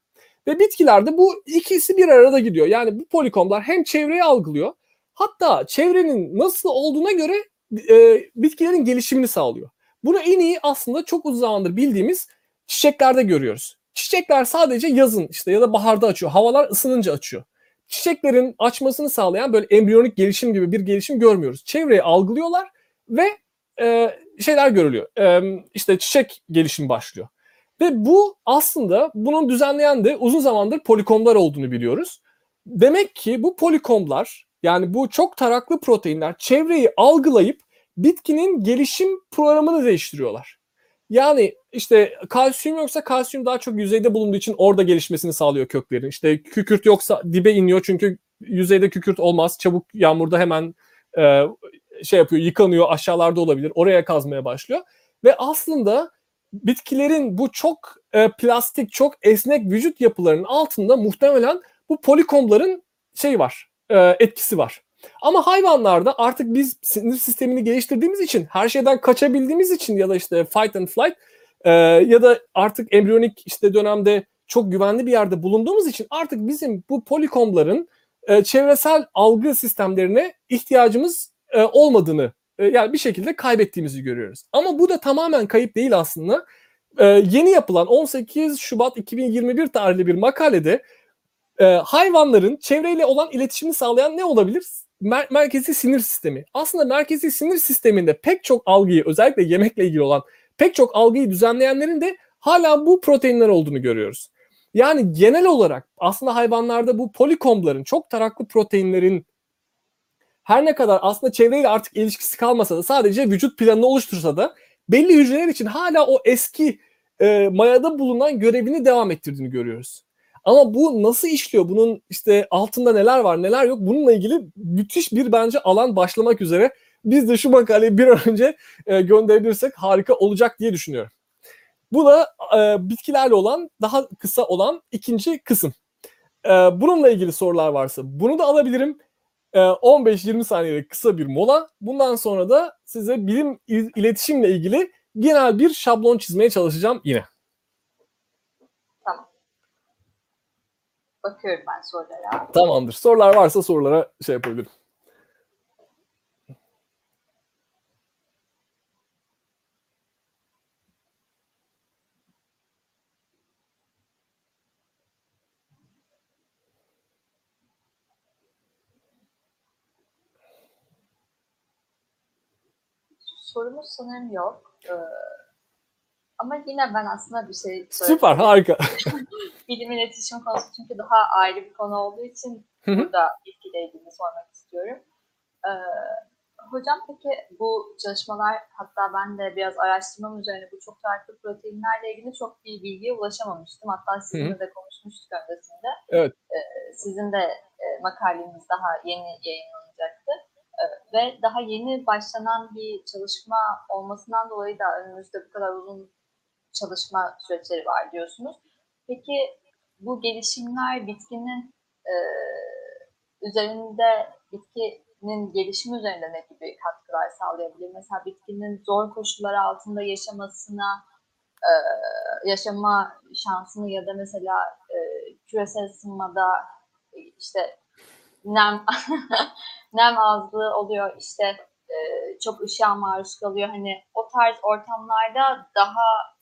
Ve bitkilerde bu ikisi bir arada gidiyor. Yani bu polikomlar hem çevreyi algılıyor hatta çevrenin nasıl olduğuna göre e, bitkilerin gelişimini sağlıyor. Bunu en iyi aslında çok uzun zamandır bildiğimiz çiçeklerde görüyoruz. Çiçekler sadece yazın işte ya da baharda açıyor. Havalar ısınınca açıyor. Çiçeklerin açmasını sağlayan böyle embriyonik gelişim gibi bir gelişim görmüyoruz. Çevreyi algılıyorlar ve e, şeyler görülüyor. E, işte çiçek gelişimi başlıyor. Ve bu aslında bunun düzenleyen de uzun zamandır polikomlar olduğunu biliyoruz. Demek ki bu polikomlar yani bu çok taraklı proteinler çevreyi algılayıp bitkinin gelişim programını değiştiriyorlar. Yani işte kalsiyum yoksa kalsiyum daha çok yüzeyde bulunduğu için orada gelişmesini sağlıyor köklerin. İşte kükürt yoksa dibe iniyor çünkü yüzeyde kükürt olmaz. Çabuk yağmurda hemen e, şey yapıyor, yıkanıyor, aşağılarda olabilir. Oraya kazmaya başlıyor. Ve aslında bitkilerin bu çok e, plastik, çok esnek vücut yapılarının altında muhtemelen bu polikomların şey var, e, etkisi var. Ama hayvanlarda artık biz sinir sistemini geliştirdiğimiz için, her şeyden kaçabildiğimiz için ya da işte fight and flight e, ya da artık embriyonik işte dönemde çok güvenli bir yerde bulunduğumuz için artık bizim bu polikomların e, çevresel algı sistemlerine ihtiyacımız e, olmadığını e, yani bir şekilde kaybettiğimizi görüyoruz. Ama bu da tamamen kayıp değil aslında. E, yeni yapılan 18 Şubat 2021 tarihli bir makalede e, hayvanların çevreyle olan iletişimini sağlayan ne olabilir? Mer- merkezi sinir sistemi. Aslında merkezi sinir sisteminde pek çok algıyı özellikle yemekle ilgili olan pek çok algıyı düzenleyenlerin de hala bu proteinler olduğunu görüyoruz. Yani genel olarak aslında hayvanlarda bu polikomların çok taraklı proteinlerin her ne kadar aslında çevreyle artık ilişkisi kalmasa da sadece vücut planını oluştursa da belli hücreler için hala o eski e, mayada bulunan görevini devam ettirdiğini görüyoruz. Ama bu nasıl işliyor? Bunun işte altında neler var, neler yok? Bununla ilgili müthiş bir bence alan başlamak üzere. Biz de şu makaleyi bir an önce e, gönderebilirsek harika olacak diye düşünüyorum. Bu da e, bitkilerle olan daha kısa olan ikinci kısım. E, bununla ilgili sorular varsa bunu da alabilirim. E, 15-20 saniyelik kısa bir mola. Bundan sonra da size bilim il- iletişimle ilgili genel bir şablon çizmeye çalışacağım yine. Bakıyorum ben sorulara. Tamamdır. Sorular varsa sorulara şey yapabilirim. Sorumuz sanırım yok. Ee, ama yine ben aslında bir şey Süper, harika. <laughs> Bilim iletişim konusu çünkü daha ayrı bir konu olduğu için Hı hı. burada ilgili sormak istiyorum. Ee, hocam peki bu çalışmalar hatta ben de biraz araştırmam üzerine bu çok farklı proteinlerle ilgili çok bir bilgiye ulaşamamıştım. Hatta sizinle de konuşmuştuk öncesinde. Evet. Ee, sizin de e, makaleniz daha yeni yayınlanacaktı. Ee, ve daha yeni başlanan bir çalışma olmasından dolayı da önümüzde bu kadar uzun çalışma süreçleri var diyorsunuz. Peki bu gelişimler bitkinin e, üzerinde bitkinin gelişimi üzerinde ne gibi katkılar sağlayabilir? Mesela bitkinin zor koşullar altında yaşamasına e, yaşama şansını ya da mesela e, küresel ısınmada e, işte nem <laughs> nem azlığı oluyor işte e, çok ışığa maruz kalıyor hani o tarz ortamlarda daha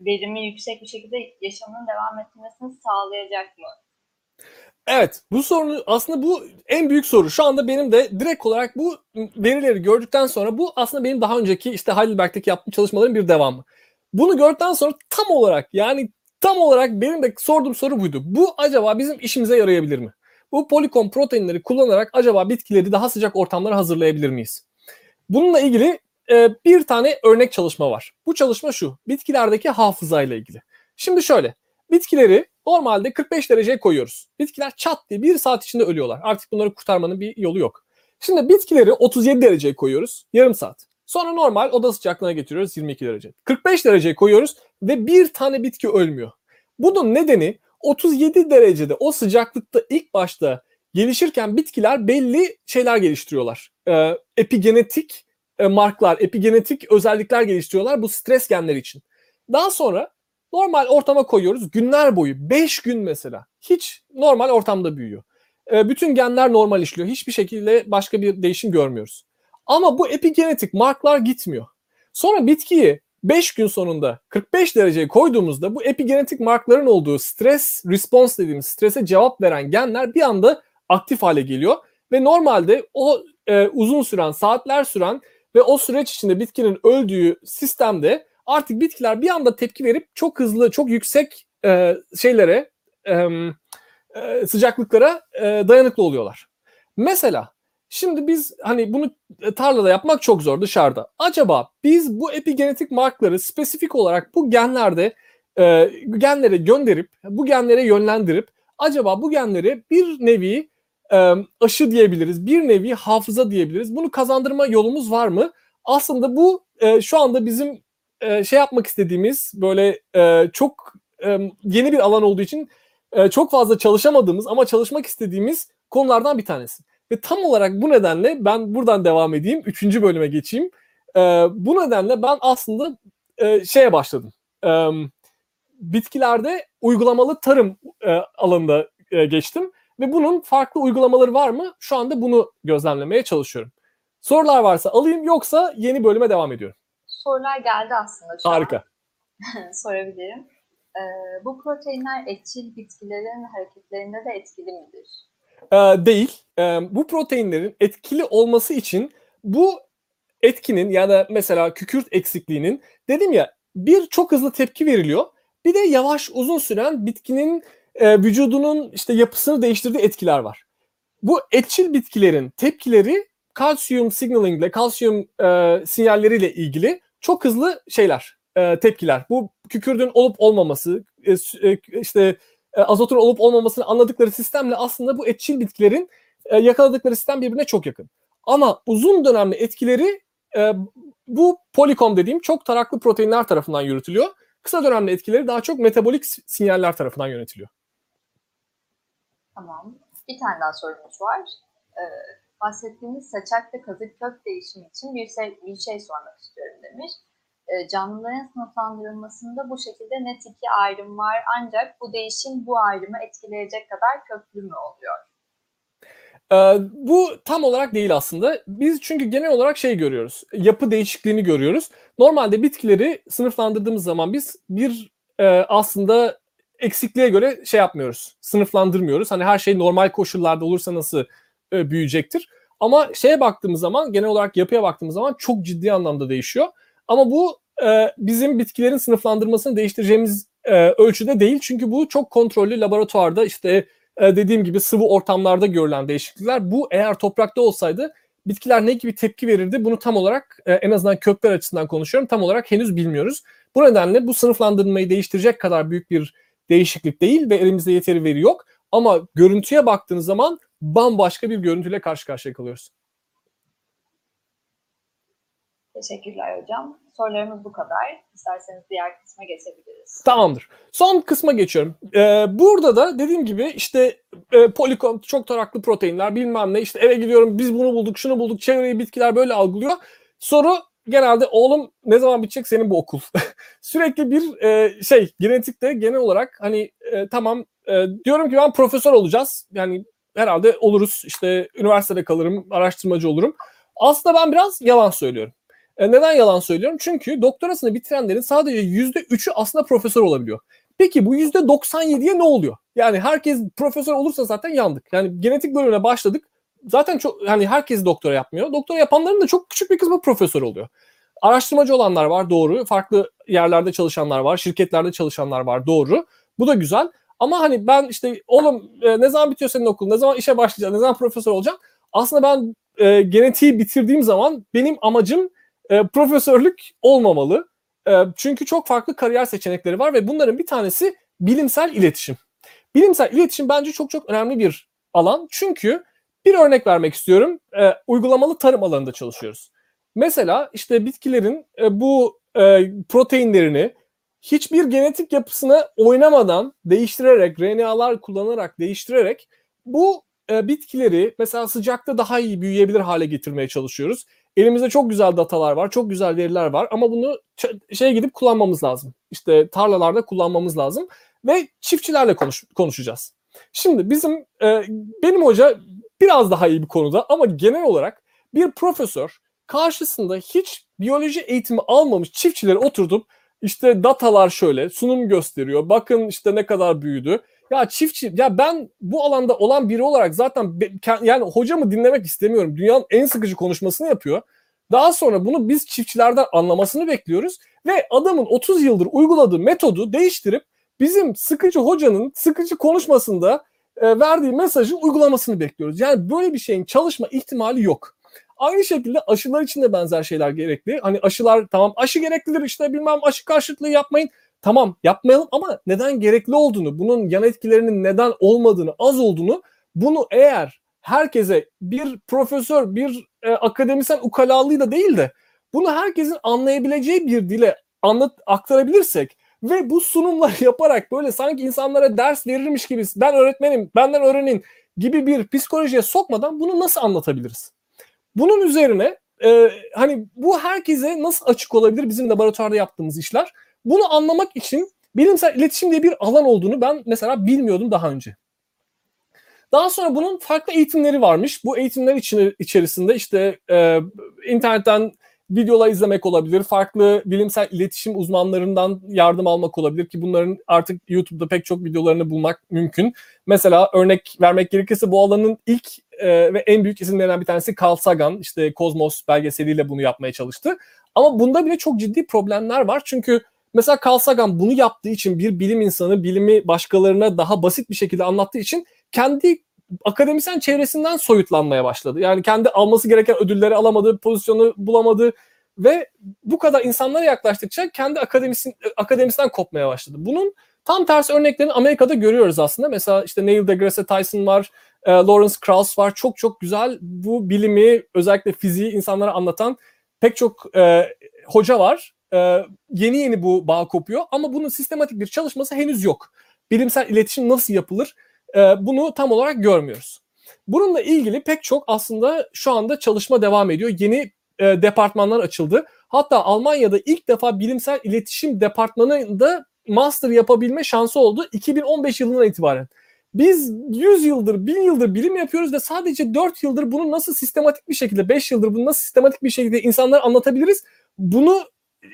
verimi yüksek bir şekilde yaşamının devam etmesini sağlayacak mı? Evet, bu sorunu aslında bu en büyük soru. Şu anda benim de direkt olarak bu verileri gördükten sonra bu aslında benim daha önceki işte Heidelberg'teki yaptığım çalışmaların bir devamı. Bunu gördükten sonra tam olarak yani tam olarak benim de sorduğum soru buydu. Bu acaba bizim işimize yarayabilir mi? Bu polikom proteinleri kullanarak acaba bitkileri daha sıcak ortamlara hazırlayabilir miyiz? Bununla ilgili e, bir tane örnek çalışma var. Bu çalışma şu. Bitkilerdeki hafızayla ilgili. Şimdi şöyle. Bitkileri normalde 45 dereceye koyuyoruz. Bitkiler çat diye bir saat içinde ölüyorlar. Artık bunları kurtarmanın bir yolu yok. Şimdi bitkileri 37 dereceye koyuyoruz. Yarım saat. Sonra normal oda sıcaklığına getiriyoruz 22 derece. 45 dereceye koyuyoruz ve bir tane bitki ölmüyor. Bunun nedeni 37 derecede o sıcaklıkta ilk başta gelişirken bitkiler belli şeyler geliştiriyorlar. Ee, epigenetik e, marklar, epigenetik özellikler geliştiriyorlar bu stres genleri için. Daha sonra normal ortama koyuyoruz günler boyu 5 gün mesela hiç normal ortamda büyüyor. E, bütün genler normal işliyor. Hiçbir şekilde başka bir değişim görmüyoruz. Ama bu epigenetik marklar gitmiyor. Sonra bitkiyi 5 gün sonunda 45 dereceye koyduğumuzda bu epigenetik markların olduğu stres response dediğimiz strese cevap veren genler bir anda aktif hale geliyor ve normalde o e, uzun süren saatler süren ve o süreç içinde bitkinin öldüğü sistemde artık bitkiler bir anda tepki verip çok hızlı, çok yüksek e, şeylere, e, e, sıcaklıklara e, dayanıklı oluyorlar. Mesela şimdi biz hani bunu tarlada yapmak çok zor dışarıda. Acaba biz bu epigenetik markları spesifik olarak bu genlerde e, genlere gönderip, bu genlere yönlendirip acaba bu genlere bir nevi aşı diyebiliriz, bir nevi hafıza diyebiliriz. Bunu kazandırma yolumuz var mı? Aslında bu e, şu anda bizim e, şey yapmak istediğimiz böyle e, çok yeni bir alan olduğu için çok fazla çalışamadığımız ama çalışmak istediğimiz konulardan bir tanesi. Ve tam olarak bu nedenle ben buradan devam edeyim. Üçüncü bölüme geçeyim. Bu nedenle ben aslında şeye başladım. Bitkilerde uygulamalı tarım e, alanında geçtim. Ve bunun farklı uygulamaları var mı? Şu anda bunu gözlemlemeye çalışıyorum. Sorular varsa alayım yoksa yeni bölüme devam ediyorum. Sorular geldi aslında şu Harika. <laughs> Sorabilirim. Ee, bu proteinler etçil bitkilerin hareketlerinde de etkili midir? Ee, değil. Ee, bu proteinlerin etkili olması için bu etkinin ya da mesela kükürt eksikliğinin dedim ya bir çok hızlı tepki veriliyor. Bir de yavaş uzun süren bitkinin e, vücudunun işte yapısını değiştirdiği etkiler var. Bu etçil bitkilerin tepkileri kalsiyum signaling ile kalsiyum e, sinyalleriyle ilgili çok hızlı şeyler, e, tepkiler. Bu kükürdün olup olmaması, e, e, işte e, azotun olup olmamasını anladıkları sistemle aslında bu etçil bitkilerin e, yakaladıkları sistem birbirine çok yakın. Ama uzun dönemli etkileri e, bu polikom dediğim çok taraklı proteinler tarafından yürütülüyor. Kısa dönemli etkileri daha çok metabolik sinyaller tarafından yönetiliyor. Tamam. Bir tane daha sorumuz var. Ee, bahsettiğimiz saçak ve kazık kök değişimi için bir şey, bir şey sormak istiyorum demiş. Ee, canlıların sınıflandırılmasında bu şekilde net iki ayrım var ancak bu değişim bu ayrımı etkileyecek kadar köklü mü oluyor? Ee, bu tam olarak değil aslında. Biz çünkü genel olarak şey görüyoruz. Yapı değişikliğini görüyoruz. Normalde bitkileri sınıflandırdığımız zaman biz bir e, aslında eksikliğe göre şey yapmıyoruz. Sınıflandırmıyoruz. Hani her şey normal koşullarda olursa nasıl e, büyüyecektir. Ama şeye baktığımız zaman genel olarak yapıya baktığımız zaman çok ciddi anlamda değişiyor. Ama bu e, bizim bitkilerin sınıflandırmasını değiştireceğimiz e, ölçüde değil. Çünkü bu çok kontrollü laboratuvarda işte e, dediğim gibi sıvı ortamlarda görülen değişiklikler. Bu eğer toprakta olsaydı bitkiler ne gibi tepki verirdi bunu tam olarak e, en azından kökler açısından konuşuyorum tam olarak henüz bilmiyoruz. Bu nedenle bu sınıflandırmayı değiştirecek kadar büyük bir değişiklik değil ve elimizde yeteri veri yok. Ama görüntüye baktığınız zaman bambaşka bir görüntüyle karşı karşıya kalıyoruz. Teşekkürler hocam. Sorularımız bu kadar. İsterseniz diğer kısma geçebiliriz. Tamamdır. Son kısma geçiyorum. Ee, burada da dediğim gibi işte e, polikom, çok taraklı proteinler bilmem ne işte eve gidiyorum biz bunu bulduk şunu bulduk çevreyi bitkiler böyle algılıyor. Soru genelde oğlum ne zaman bitecek senin bu okul? <laughs> Sürekli bir e, şey genetikte genel olarak hani e, tamam e, diyorum ki ben profesör olacağız. Yani herhalde oluruz işte üniversitede kalırım araştırmacı olurum. Aslında ben biraz yalan söylüyorum. E, neden yalan söylüyorum? Çünkü doktorasını bitirenlerin sadece %3'ü aslında profesör olabiliyor. Peki bu %97'ye ne oluyor? Yani herkes profesör olursa zaten yandık. Yani genetik bölümüne başladık. Zaten çok hani herkes doktora yapmıyor. Doktora yapanların da çok küçük bir kısmı profesör oluyor. Araştırmacı olanlar var doğru. Farklı yerlerde çalışanlar var. Şirketlerde çalışanlar var doğru. Bu da güzel. Ama hani ben işte oğlum e, ne zaman bitiyor senin okul? Ne zaman işe başlayacaksın? Ne zaman profesör olacaksın? Aslında ben e, genetiği bitirdiğim zaman benim amacım e, profesörlük olmamalı. E, çünkü çok farklı kariyer seçenekleri var ve bunların bir tanesi bilimsel iletişim. Bilimsel iletişim bence çok çok önemli bir alan. Çünkü bir örnek vermek istiyorum. E, uygulamalı tarım alanında çalışıyoruz. Mesela işte bitkilerin e, bu e, proteinlerini hiçbir genetik yapısına oynamadan değiştirerek, RNA'lar kullanarak değiştirerek bu e, bitkileri mesela sıcakta daha iyi büyüyebilir hale getirmeye çalışıyoruz. Elimizde çok güzel datalar var, çok güzel veriler var ama bunu şey gidip kullanmamız lazım. İşte tarlalarda kullanmamız lazım ve çiftçilerle konuş, konuşacağız. Şimdi bizim e, benim hoca biraz daha iyi bir konuda ama genel olarak bir profesör karşısında hiç biyoloji eğitimi almamış çiftçileri oturtup işte datalar şöyle sunum gösteriyor. Bakın işte ne kadar büyüdü. Ya çiftçi ya ben bu alanda olan biri olarak zaten yani hocamı dinlemek istemiyorum. Dünyanın en sıkıcı konuşmasını yapıyor. Daha sonra bunu biz çiftçilerden anlamasını bekliyoruz ve adamın 30 yıldır uyguladığı metodu değiştirip bizim sıkıcı hocanın sıkıcı konuşmasında e, verdiği mesajı uygulamasını bekliyoruz. Yani böyle bir şeyin çalışma ihtimali yok. Aynı şekilde aşılar için de benzer şeyler gerekli. Hani aşılar tamam aşı gereklidir işte bilmem aşı karşıtlığı yapmayın. Tamam yapmayalım ama neden gerekli olduğunu, bunun yan etkilerinin neden olmadığını, az olduğunu bunu eğer herkese bir profesör, bir e, akademisyen ukalalığıyla değil de bunu herkesin anlayabileceği bir dile anlat aktarabilirsek ve bu sunumlar <laughs> yaparak böyle sanki insanlara ders verirmiş gibi ben öğretmenim, benden öğrenin gibi bir psikolojiye sokmadan bunu nasıl anlatabiliriz? Bunun üzerine e, hani bu herkese nasıl açık olabilir bizim laboratuvarda yaptığımız işler? Bunu anlamak için bilimsel iletişim diye bir alan olduğunu ben mesela bilmiyordum daha önce. Daha sonra bunun farklı eğitimleri varmış. Bu eğitimler içine, içerisinde işte e, internetten videolar izlemek olabilir, farklı bilimsel iletişim uzmanlarından yardım almak olabilir ki bunların artık YouTube'da pek çok videolarını bulmak mümkün. Mesela örnek vermek gerekirse bu alanın ilk e, ve en büyük isimlerinden bir tanesi Carl Sagan. İşte Kozmos belgeseliyle bunu yapmaya çalıştı. Ama bunda bile çok ciddi problemler var. Çünkü mesela Carl Sagan bunu yaptığı için bir bilim insanı bilimi başkalarına daha basit bir şekilde anlattığı için kendi akademisyen çevresinden soyutlanmaya başladı. Yani kendi alması gereken ödülleri alamadı, pozisyonu bulamadı ve bu kadar insanlara yaklaştıkça kendi akademisyen, akademisinden kopmaya başladı. Bunun Tam tersi örneklerini Amerika'da görüyoruz aslında. Mesela işte Neil deGrasse Tyson var, e, Lawrence Krauss var. Çok çok güzel bu bilimi özellikle fiziği insanlara anlatan pek çok e, hoca var. E, yeni yeni bu bağ kopuyor ama bunun sistematik bir çalışması henüz yok. Bilimsel iletişim nasıl yapılır e, bunu tam olarak görmüyoruz. Bununla ilgili pek çok aslında şu anda çalışma devam ediyor. Yeni e, departmanlar açıldı. Hatta Almanya'da ilk defa bilimsel iletişim departmanında master yapabilme şansı oldu 2015 yılından itibaren. Biz 100 yıldır, 1000 yıldır bilim yapıyoruz ve sadece 4 yıldır bunu nasıl sistematik bir şekilde, 5 yıldır bunu nasıl sistematik bir şekilde insanlara anlatabiliriz? Bunu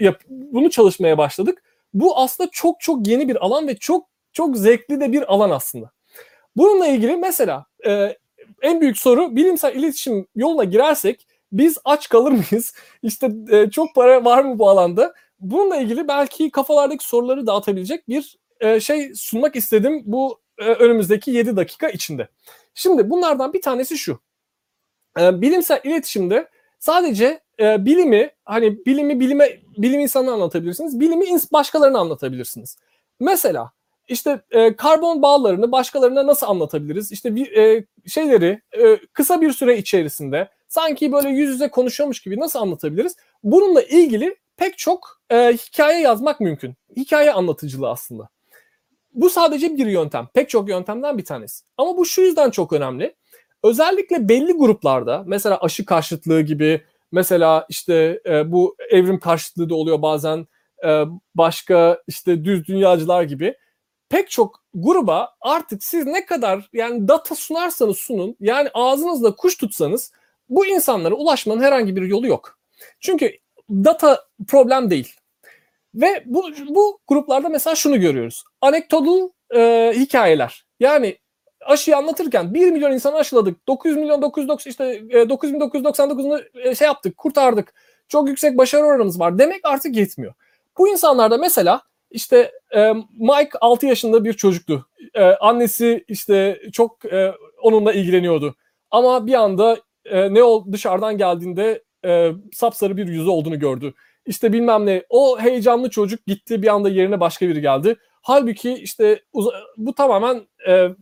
yap, bunu çalışmaya başladık. Bu aslında çok çok yeni bir alan ve çok çok zevkli de bir alan aslında. Bununla ilgili mesela e, en büyük soru bilimsel iletişim yoluna girersek biz aç kalır mıyız? <laughs> İşte e, çok para var mı bu alanda? Bununla ilgili belki kafalardaki soruları dağıtabilecek bir e, şey sunmak istedim bu e, önümüzdeki 7 dakika içinde. Şimdi bunlardan bir tanesi şu. E, bilimsel iletişimde sadece e, bilimi hani bilimi bilime bilim insanına anlatabilirsiniz. Bilimi başkalarına anlatabilirsiniz. Mesela işte e, karbon bağlarını başkalarına nasıl anlatabiliriz? İşte bir e, şeyleri e, kısa bir süre içerisinde sanki böyle yüz yüze konuşuyormuş gibi nasıl anlatabiliriz? Bununla ilgili pek çok e, hikaye yazmak mümkün. Hikaye anlatıcılığı aslında. Bu sadece bir yöntem. Pek çok yöntemden bir tanesi. Ama bu şu yüzden çok önemli. Özellikle belli gruplarda mesela aşı karşıtlığı gibi mesela işte e, bu evrim karşıtlığı da oluyor bazen e, başka işte düz dünyacılar gibi pek çok gruba artık siz ne kadar yani data sunarsanız sunun yani ağzınızla kuş tutsanız bu insanlara ulaşmanın herhangi bir yolu yok. Çünkü data problem değil. Ve bu, bu gruplarda mesela şunu görüyoruz. Anekdotal e, hikayeler. Yani aşıyı anlatırken 1 milyon insan aşıladık. 900 milyon 990 işte e, 9999'unu e, şey yaptık, kurtardık. Çok yüksek başarı oranımız var. Demek artık yetmiyor. Bu insanlarda mesela işte e, Mike 6 yaşında bir çocuktu. E, annesi işte çok e, onunla ilgileniyordu. Ama bir anda e, ne ol dışarıdan geldiğinde e, sapsarı bir yüzü olduğunu gördü. İşte bilmem ne o heyecanlı çocuk gitti bir anda yerine başka biri geldi. Halbuki işte bu tamamen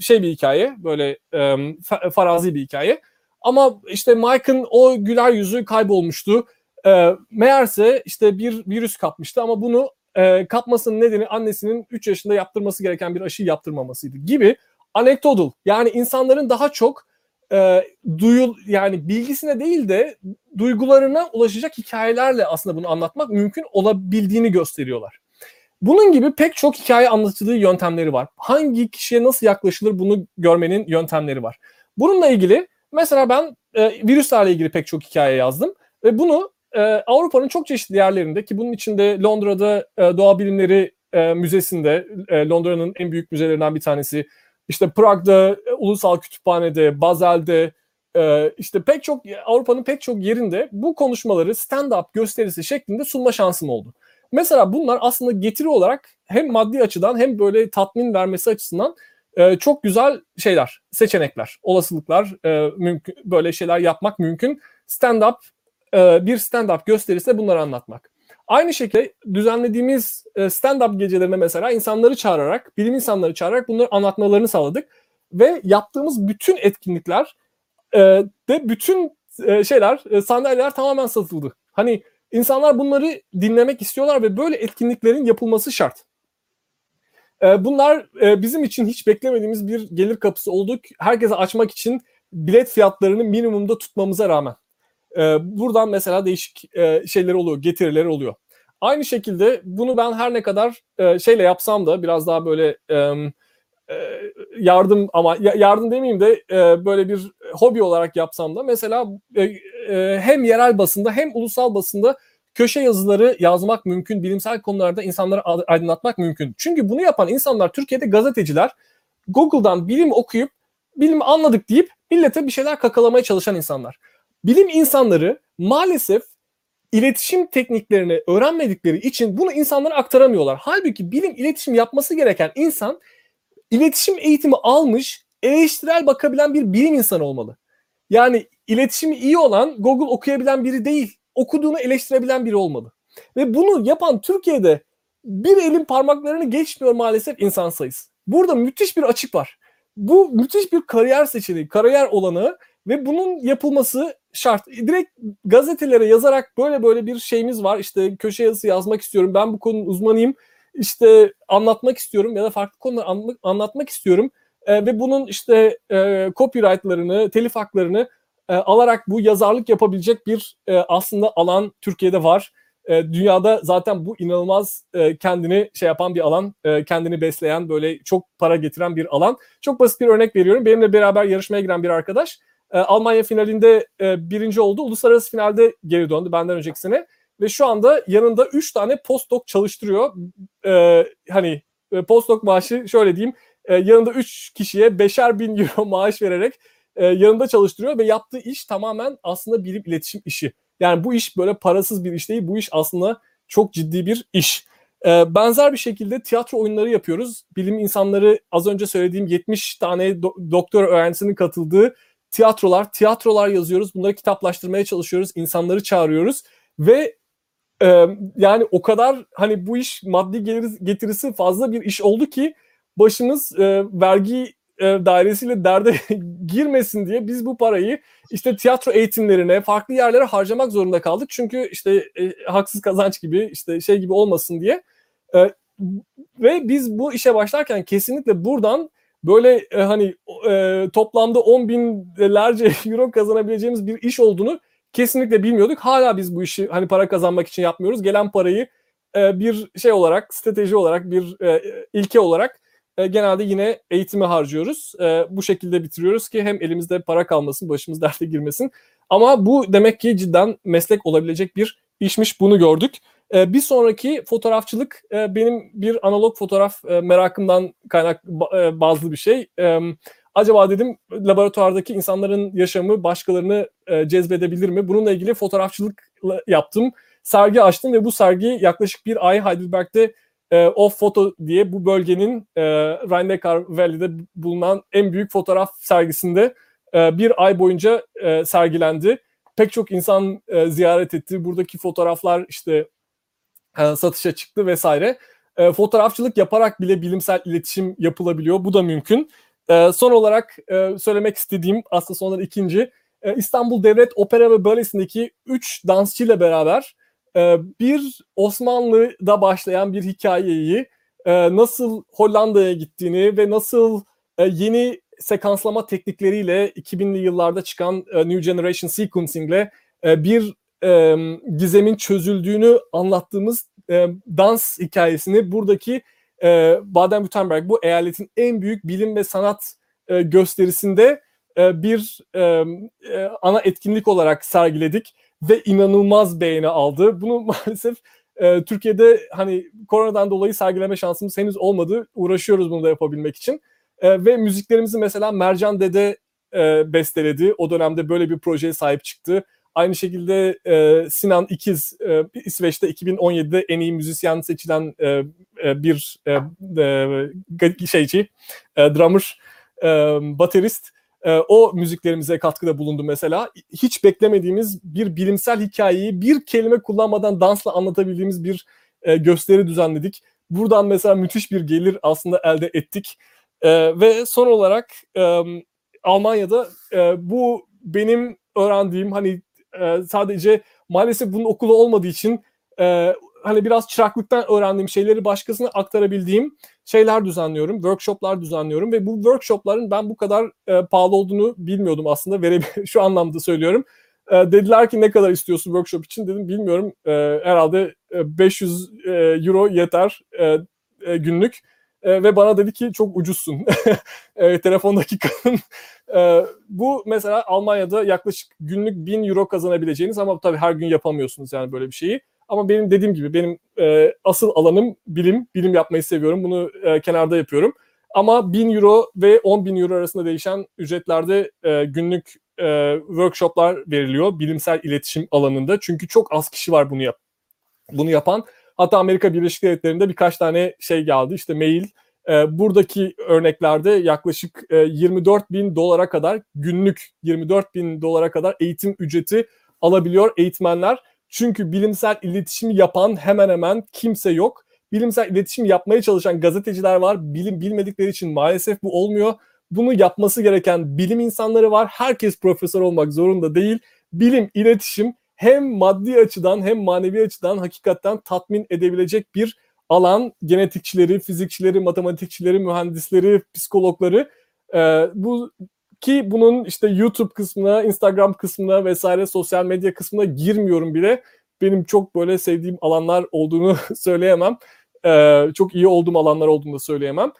şey bir hikaye böyle farazi bir hikaye. Ama işte Mike'ın o güler yüzü kaybolmuştu. Meğerse işte bir virüs kapmıştı ama bunu e, kapmasının nedeni annesinin 3 yaşında yaptırması gereken bir aşıyı yaptırmamasıydı gibi anekdotal yani insanların daha çok e, duyul yani bilgisine değil de duygularına ulaşacak hikayelerle aslında bunu anlatmak mümkün olabildiğini gösteriyorlar. Bunun gibi pek çok hikaye anlatıldığı yöntemleri var. Hangi kişiye nasıl yaklaşılır bunu görmenin yöntemleri var. Bununla ilgili mesela ben e, virüslerle ilgili pek çok hikaye yazdım ve bunu e, Avrupa'nın çok çeşitli yerlerinde ki bunun içinde Londra'da e, Doğa Bilimleri e, Müzesi'nde e, Londra'nın en büyük müzelerinden bir tanesi işte Prag'da, e, Ulusal Kütüphane'de, Bazel'de, e, işte pek çok Avrupa'nın pek çok yerinde bu konuşmaları stand-up gösterisi şeklinde sunma şansım oldu. Mesela bunlar aslında getiri olarak hem maddi açıdan hem böyle tatmin vermesi açısından e, çok güzel şeyler, seçenekler, olasılıklar, mümkün böyle şeyler yapmak mümkün. Stand-up bir stand-up gösterisi bunları anlatmak. Aynı şekilde düzenlediğimiz e, stand-up gecelerine mesela insanları çağırarak, bilim insanları çağırarak bunları anlatmalarını sağladık. Ve yaptığımız bütün etkinlikler e, de bütün e, şeyler, sandalyeler tamamen satıldı. Hani insanlar bunları dinlemek istiyorlar ve böyle etkinliklerin yapılması şart. Bunlar bizim için hiç beklemediğimiz bir gelir kapısı olduk. Herkese açmak için bilet fiyatlarını minimumda tutmamıza rağmen. E, buradan mesela değişik e, şeyler oluyor, getirileri oluyor. Aynı şekilde bunu ben her ne kadar e, şeyle yapsam da biraz daha böyle e, yardım ama yardım demeyeyim de e, böyle bir hobi olarak yapsam da mesela e, e, hem yerel basında hem ulusal basında köşe yazıları yazmak mümkün. Bilimsel konularda insanları aydınlatmak mümkün. Çünkü bunu yapan insanlar Türkiye'de gazeteciler Google'dan bilim okuyup bilim anladık deyip millete bir şeyler kakalamaya çalışan insanlar. Bilim insanları maalesef iletişim tekniklerini öğrenmedikleri için bunu insanlara aktaramıyorlar. Halbuki bilim iletişim yapması gereken insan iletişim eğitimi almış, eleştirel bakabilen bir bilim insanı olmalı. Yani iletişimi iyi olan Google okuyabilen biri değil, okuduğunu eleştirebilen biri olmalı. Ve bunu yapan Türkiye'de bir elin parmaklarını geçmiyor maalesef insan sayısı. Burada müthiş bir açık var. Bu müthiş bir kariyer seçeneği, kariyer olanı ve bunun yapılması şart. Direkt gazetelere yazarak böyle böyle bir şeyimiz var. İşte köşe yazısı yazmak istiyorum. Ben bu konunun uzmanıyım. İşte anlatmak istiyorum ya da farklı konuları anlatmak istiyorum. E, ve bunun işte e, copyrightlarını, telif haklarını e, alarak bu yazarlık yapabilecek bir e, aslında alan Türkiye'de var. E, dünyada zaten bu inanılmaz e, kendini şey yapan bir alan, e, kendini besleyen böyle çok para getiren bir alan. Çok basit bir örnek veriyorum. Benimle beraber yarışmaya giren bir arkadaş e, Almanya finalinde e, birinci oldu. Uluslararası finalde geri döndü benden önceki sene. Ve şu anda yanında 3 tane postdoc çalıştırıyor. E, hani e, postdoc maaşı şöyle diyeyim. E, yanında 3 kişiye beşer bin euro <laughs> maaş vererek e, yanında çalıştırıyor ve yaptığı iş tamamen aslında bilim iletişim işi. Yani bu iş böyle parasız bir iş değil. Bu iş aslında çok ciddi bir iş. E, benzer bir şekilde tiyatro oyunları yapıyoruz. Bilim insanları az önce söylediğim 70 tane do- doktor öğrencisinin katıldığı tiyatrolar, tiyatrolar yazıyoruz. Bunları kitaplaştırmaya çalışıyoruz. insanları çağırıyoruz ve e, yani o kadar hani bu iş maddi gelir getirisi fazla bir iş oldu ki başımız e, vergi e, dairesiyle derde <laughs> girmesin diye biz bu parayı işte tiyatro eğitimlerine, farklı yerlere harcamak zorunda kaldık. Çünkü işte e, haksız kazanç gibi işte şey gibi olmasın diye. E, ve biz bu işe başlarken kesinlikle buradan böyle e, hani e, toplamda 10 binlerce <laughs> euro kazanabileceğimiz bir iş olduğunu kesinlikle bilmiyorduk. Hala biz bu işi hani para kazanmak için yapmıyoruz. Gelen parayı e, bir şey olarak, strateji olarak, bir e, ilke olarak e, genelde yine eğitime harcıyoruz. E, bu şekilde bitiriyoruz ki hem elimizde para kalmasın, başımız <laughs> derde girmesin. Ama bu demek ki cidden meslek olabilecek bir işmiş bunu gördük. E, bir sonraki fotoğrafçılık e, benim bir analog fotoğraf e, merakımdan kaynak e, bazlı bir şey. E, acaba dedim laboratuvardaki insanların yaşamı başkalarını e, cezbedebilir mi? Bununla ilgili fotoğrafçılık yaptım. Sergi açtım ve bu sergi yaklaşık bir ay Heidelberg'de e, Off Photo diye bu bölgenin e, Rhein-Neckar Valley'de bulunan en büyük fotoğraf sergisinde e, bir ay boyunca e, sergilendi. Pek çok insan e, ziyaret etti. Buradaki fotoğraflar işte e, satışa çıktı vesaire. E, fotoğrafçılık yaparak bile bilimsel iletişim yapılabiliyor. Bu da mümkün. E, son olarak e, söylemek istediğim aslında sonradan ikinci e, İstanbul Devlet Opera ve Balesi'ndeki üç dansçıyla beraber e, bir Osmanlı'da başlayan bir hikayeyi e, nasıl Hollanda'ya gittiğini ve nasıl e, yeni sekanslama teknikleriyle 2000'li yıllarda çıkan e, New Generation Sequencing ile e, bir e, gizemin çözüldüğünü anlattığımız e, dans hikayesini buradaki e, Baden-Württemberg bu eyaletin en büyük bilim ve sanat e, gösterisinde e, bir e, ana etkinlik olarak sergiledik ve inanılmaz beğeni aldı. Bunu <laughs> maalesef e, Türkiye'de hani koronadan dolayı sergileme şansımız henüz olmadı. Uğraşıyoruz bunu da yapabilmek için. E, ve müziklerimizi mesela Mercan Dede e, besteledi. O dönemde böyle bir projeye sahip çıktı. Aynı şekilde e, Sinan İkiz e, İsveç'te 2017'de en iyi müzisyen seçilen e, e, bir e, e, şeyci, e, drummer, e, baterist. E, o müziklerimize katkıda bulundu mesela. Hiç beklemediğimiz bir bilimsel hikayeyi bir kelime kullanmadan dansla anlatabildiğimiz bir e, gösteri düzenledik. Buradan mesela müthiş bir gelir aslında elde ettik. E, ve son olarak e, Almanya'da e, bu benim öğrendiğim hani e, sadece maalesef bunun okulu olmadığı için e, hani biraz çıraklıktan öğrendiğim şeyleri başkasına aktarabildiğim şeyler düzenliyorum, workshoplar düzenliyorum ve bu workshopların ben bu kadar e, pahalı olduğunu bilmiyordum aslında. Vere <laughs> şu anlamda söylüyorum. E, dediler ki ne kadar istiyorsun workshop için dedim bilmiyorum. E, herhalde 500 e, euro yeter e, e, günlük. E, ve bana dedi ki çok ucuzsun. <laughs> e, telefondaki kadın. <laughs> E, bu mesela Almanya'da yaklaşık günlük 1000 euro kazanabileceğiniz ama tabii her gün yapamıyorsunuz yani böyle bir şeyi. Ama benim dediğim gibi benim e, asıl alanım bilim. Bilim yapmayı seviyorum. Bunu e, kenarda yapıyorum. Ama 1000 euro ve 10 bin euro arasında değişen ücretlerde e, günlük e, workshoplar veriliyor bilimsel iletişim alanında. Çünkü çok az kişi var bunu yap bunu yapan. Hatta Amerika Birleşik Devletleri'nde birkaç tane şey geldi. İşte mail. E, buradaki örneklerde yaklaşık e, 24 bin dolara kadar günlük 24 bin dolara kadar eğitim ücreti alabiliyor eğitmenler. Çünkü bilimsel iletişimi yapan hemen hemen kimse yok. bilimsel iletişim yapmaya çalışan gazeteciler var. Bilim bilmedikleri için maalesef bu olmuyor. Bunu yapması gereken bilim insanları var. Herkes profesör olmak zorunda değil. Bilim, iletişim hem maddi açıdan hem manevi açıdan hakikaten tatmin edebilecek bir alan. Genetikçileri, fizikçileri, matematikçileri, mühendisleri, psikologları e, bu ki bunun işte YouTube kısmına, Instagram kısmına vesaire sosyal medya kısmına girmiyorum bile. Benim çok böyle sevdiğim alanlar olduğunu <laughs> söyleyemem. Ee, çok iyi olduğum alanlar olduğunu da söyleyemem.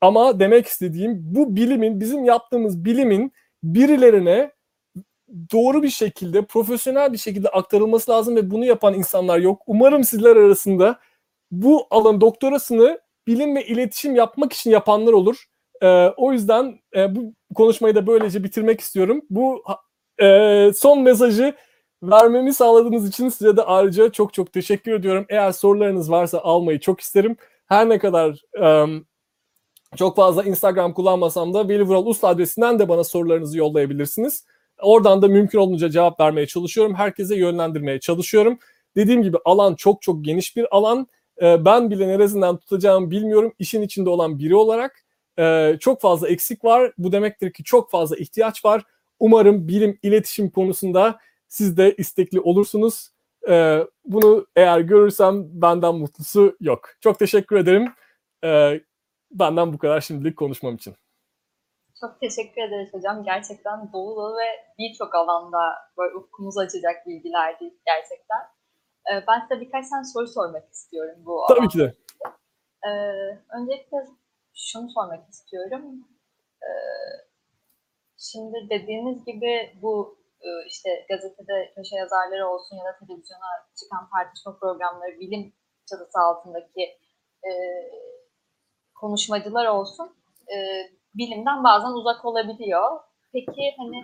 Ama demek istediğim bu bilimin, bizim yaptığımız bilimin birilerine doğru bir şekilde, profesyonel bir şekilde aktarılması lazım ve bunu yapan insanlar yok. Umarım sizler arasında bu alan doktorasını bilim ve iletişim yapmak için yapanlar olur. Ee, o yüzden e, bu konuşmayı da böylece bitirmek istiyorum. Bu e, son mesajı vermemi sağladığınız için size de ayrıca çok çok teşekkür ediyorum. Eğer sorularınız varsa almayı çok isterim. Her ne kadar um, çok fazla Instagram kullanmasam da Veli Vural Usta adresinden de bana sorularınızı yollayabilirsiniz. Oradan da mümkün olunca cevap vermeye çalışıyorum. Herkese yönlendirmeye çalışıyorum. Dediğim gibi alan çok çok geniş bir alan. Ee, ben bile neresinden tutacağımı bilmiyorum. İşin içinde olan biri olarak e, çok fazla eksik var. Bu demektir ki çok fazla ihtiyaç var. Umarım bilim, iletişim konusunda siz de istekli olursunuz. Ee, bunu eğer görürsem benden mutlusu yok. Çok teşekkür ederim. Ee, benden bu kadar şimdilik konuşmam için. Çok teşekkür ederiz hocam. Gerçekten dolu dolu ve birçok alanda böyle ufkumuzu açacak bilgilerdi gerçekten. Ee, ben size birkaç tane soru sormak istiyorum bu Tabii ki de. Ee, öncelikle şunu sormak istiyorum. Ee, şimdi dediğiniz gibi bu e, işte gazetede köşe yazarları olsun ya da televizyona çıkan tartışma programları, bilim çatısı altındaki e, konuşmacılar olsun e, bilimden bazen uzak olabiliyor. Peki hani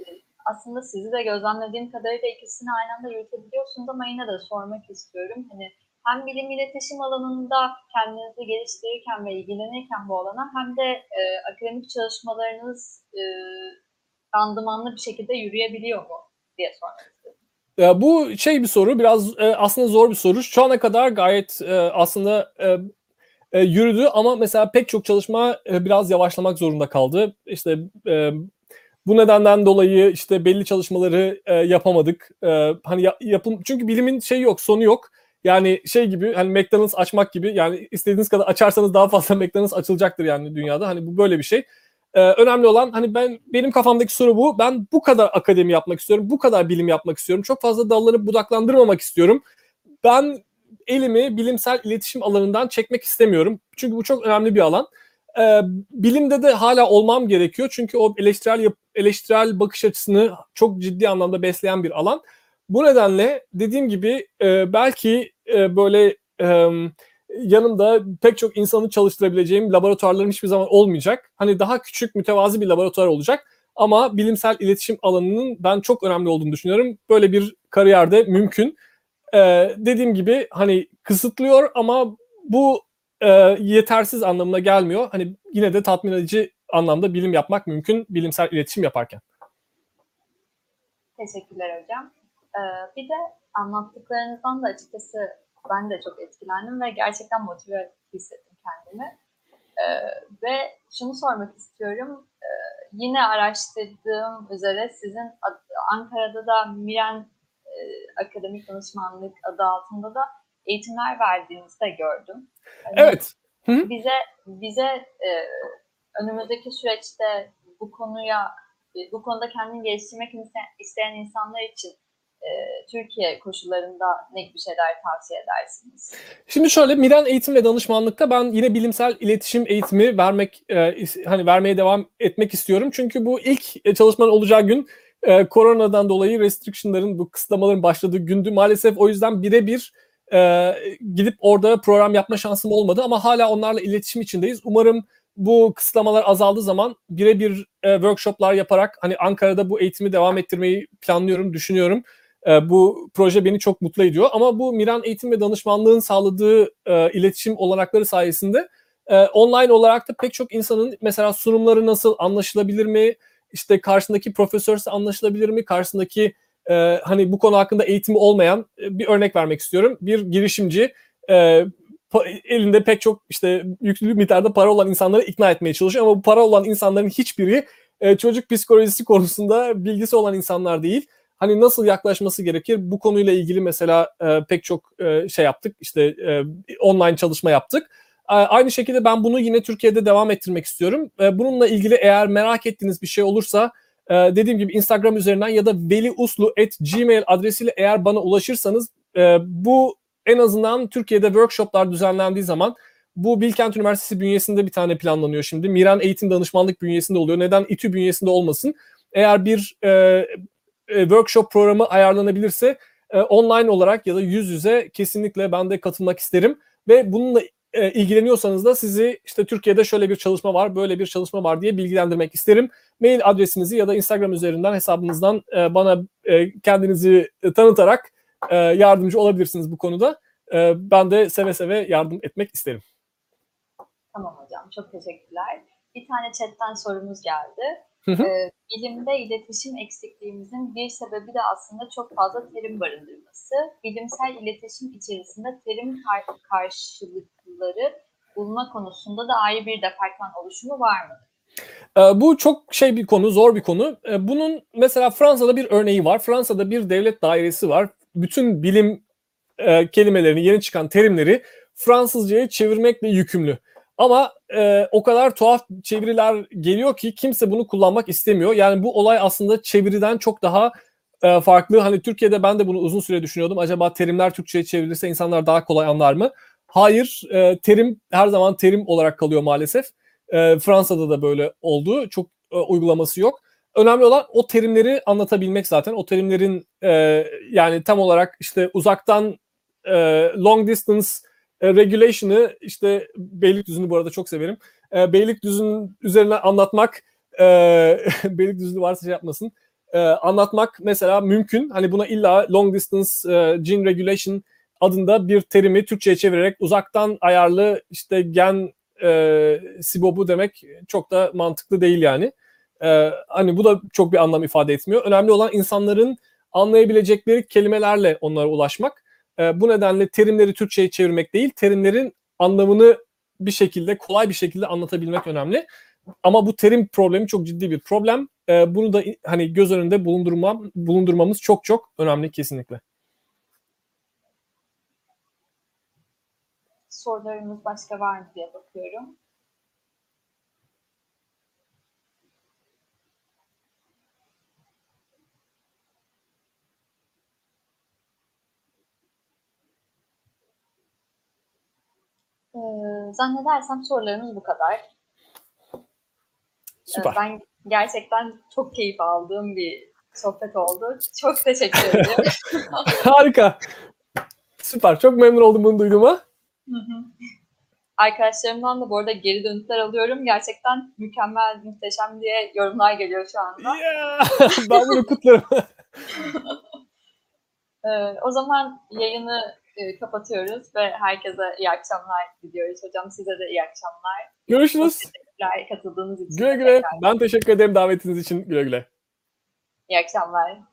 e, aslında sizi de gözlemlediğim kadarıyla ikisini aynı anda yürütebiliyorsunuz ama yine de sormak istiyorum. Hani hem bilim iletişim alanında kendinizi geliştirirken ve ilgilenirken bu alana hem de e, akademik çalışmalarınız e, randımanlı bir şekilde yürüyebiliyor mu diye sormak istedim. Bu şey bir soru, biraz e, aslında zor bir soru. Şu ana kadar gayet e, aslında e, yürüdü ama mesela pek çok çalışma e, biraz yavaşlamak zorunda kaldı. İşte e, bu nedenden dolayı işte belli çalışmaları e, yapamadık. E, hani ya, yapım çünkü bilimin şeyi yok, sonu yok. Yani şey gibi hani McDonald's açmak gibi yani istediğiniz kadar açarsanız daha fazla <laughs> McDonald's açılacaktır yani dünyada. Hani bu böyle bir şey. Ee, önemli olan hani ben benim kafamdaki soru bu. Ben bu kadar akademi yapmak istiyorum. Bu kadar bilim yapmak istiyorum. Çok fazla dallanıp budaklandırmamak istiyorum. Ben elimi bilimsel iletişim alanından çekmek istemiyorum. Çünkü bu çok önemli bir alan. Ee, bilimde de hala olmam gerekiyor. Çünkü o eleştirel eleştirel bakış açısını çok ciddi anlamda besleyen bir alan. Bu nedenle dediğim gibi e, belki e, böyle e, yanımda pek çok insanı çalıştırabileceğim laboratuvarlarım hiçbir zaman olmayacak. Hani daha küçük mütevazi bir laboratuvar olacak. Ama bilimsel iletişim alanının ben çok önemli olduğunu düşünüyorum. Böyle bir kariyerde mümkün. Ee, dediğim gibi hani kısıtlıyor ama bu e, yetersiz anlamına gelmiyor. Hani yine de tatmin edici anlamda bilim yapmak mümkün bilimsel iletişim yaparken. Teşekkürler hocam. Ee, bir de anlattıklarınızdan da açıkçası ben de çok etkilendim ve gerçekten motive hissettim kendimi. Ee, ve şunu sormak istiyorum. Ee, yine araştırdığım üzere sizin Ankara'da da Miren Akademik Danışmanlık adı altında da eğitimler verdiğinizi de gördüm. Yani evet. Hı? Bize bize e, önümüzdeki süreçte bu konuya bu konuda kendini geliştirmek isteyen insanlar için e, Türkiye koşullarında ne gibi şeyler tavsiye edersiniz? Şimdi şöyle Miren Eğitim ve Danışmanlık'ta ben yine bilimsel iletişim eğitimi vermek e, hani vermeye devam etmek istiyorum. Çünkü bu ilk çalışmanın olacağı gün e, koronadan dolayı restriction'ların bu kısıtlamaların başladığı gündü. Maalesef o yüzden birebir e, gidip orada program yapma şansım olmadı ama hala onlarla iletişim içindeyiz. Umarım bu kısıtlamalar azaldığı zaman birebir e, workshoplar yaparak hani Ankara'da bu eğitimi devam ettirmeyi planlıyorum, düşünüyorum. E, bu proje beni çok mutlu ediyor. Ama bu Miran Eğitim ve Danışmanlığın sağladığı e, iletişim olanakları sayesinde e, online olarak da pek çok insanın mesela sunumları nasıl anlaşılabilir mi? İşte karşısındaki profesörse anlaşılabilir mi? Karşısındaki e, hani bu konu hakkında eğitimi olmayan e, bir örnek vermek istiyorum. Bir girişimci e, elinde pek çok işte yüklü miktarda para olan insanları ikna etmeye çalışıyor ama bu para olan insanların hiçbiri e, çocuk psikolojisi konusunda bilgisi olan insanlar değil. Hani nasıl yaklaşması gerekir? Bu konuyla ilgili mesela e, pek çok e, şey yaptık. İşte e, online çalışma yaptık. E, aynı şekilde ben bunu yine Türkiye'de devam ettirmek istiyorum. E, bununla ilgili eğer merak ettiğiniz bir şey olursa e, dediğim gibi Instagram üzerinden ya da veliuslu@gmail adresiyle eğer bana ulaşırsanız e, bu en azından Türkiye'de workshoplar düzenlendiği zaman bu Bilkent Üniversitesi bünyesinde bir tane planlanıyor şimdi. Miran Eğitim Danışmanlık bünyesinde oluyor. Neden İTÜ bünyesinde olmasın? Eğer bir e, e, workshop programı ayarlanabilirse e, online olarak ya da yüz yüze kesinlikle ben de katılmak isterim. Ve bununla e, ilgileniyorsanız da sizi işte Türkiye'de şöyle bir çalışma var, böyle bir çalışma var diye bilgilendirmek isterim. Mail adresinizi ya da Instagram üzerinden hesabınızdan e, bana e, kendinizi tanıtarak e, yardımcı olabilirsiniz bu konuda. E, ben de seve seve yardım etmek isterim. Tamam hocam, çok teşekkürler. Bir tane chatten sorumuz geldi. Hı hı. Ee, bilimde iletişim eksikliğimizin bir sebebi de aslında çok fazla terim barındırması. Bilimsel iletişim içerisinde terim kar- karşılıkları bulma konusunda da ayrı bir departman oluşumu var mı? Ee, bu çok şey bir konu, zor bir konu. Ee, bunun mesela Fransa'da bir örneği var. Fransa'da bir devlet dairesi var. Bütün bilim e, kelimelerini, yeni çıkan terimleri Fransızcaya çevirmekle yükümlü. Ama e, o kadar tuhaf çeviriler geliyor ki kimse bunu kullanmak istemiyor. Yani bu olay aslında çeviriden çok daha e, farklı. Hani Türkiye'de ben de bunu uzun süre düşünüyordum. Acaba terimler Türkçe'ye çevrilirse insanlar daha kolay anlar mı? Hayır, e, terim her zaman terim olarak kalıyor maalesef. E, Fransa'da da böyle oldu. Çok e, uygulaması yok. Önemli olan o terimleri anlatabilmek zaten. O terimlerin e, yani tam olarak işte uzaktan e, long distance e, regulation'ı işte Beylikdüzü'nü bu arada çok severim. E, Beylikdüzü'nün üzerine anlatmak e, <laughs> Beylikdüzü'nü varsa şey yapmasın. E, anlatmak mesela mümkün. Hani buna illa long distance e, gene regulation adında bir terimi Türkçe'ye çevirerek uzaktan ayarlı işte gen e, sibobu demek çok da mantıklı değil yani. E, hani bu da çok bir anlam ifade etmiyor. Önemli olan insanların anlayabilecekleri kelimelerle onlara ulaşmak. E, bu nedenle terimleri Türkçe'ye çevirmek değil, terimlerin anlamını bir şekilde, kolay bir şekilde anlatabilmek önemli. Ama bu terim problemi çok ciddi bir problem. E, bunu da hani göz önünde bulundurmam, bulundurmamız çok çok önemli kesinlikle. Sorularımız başka var mı diye bakıyorum. Ee, zannedersem sorularımız bu kadar. Süper. Ee, ben gerçekten çok keyif aldığım bir sohbet oldu. Çok teşekkür ederim. <laughs> Harika. Süper. Çok memnun oldum bunu duyduğuma. Hı hı. Arkadaşlarımdan da bu arada geri dönütler alıyorum. Gerçekten mükemmel, muhteşem diye yorumlar geliyor şu anda. Yeah! <laughs> ben bunu kutlarım. <laughs> Ee, o zaman yayını e, kapatıyoruz ve herkese iyi akşamlar diliyoruz. Hocam size de iyi akşamlar. Görüşürüz. Katıldığınız için. Güle güle. Ben teşekkür ederim davetiniz için. Güle güle. İyi akşamlar.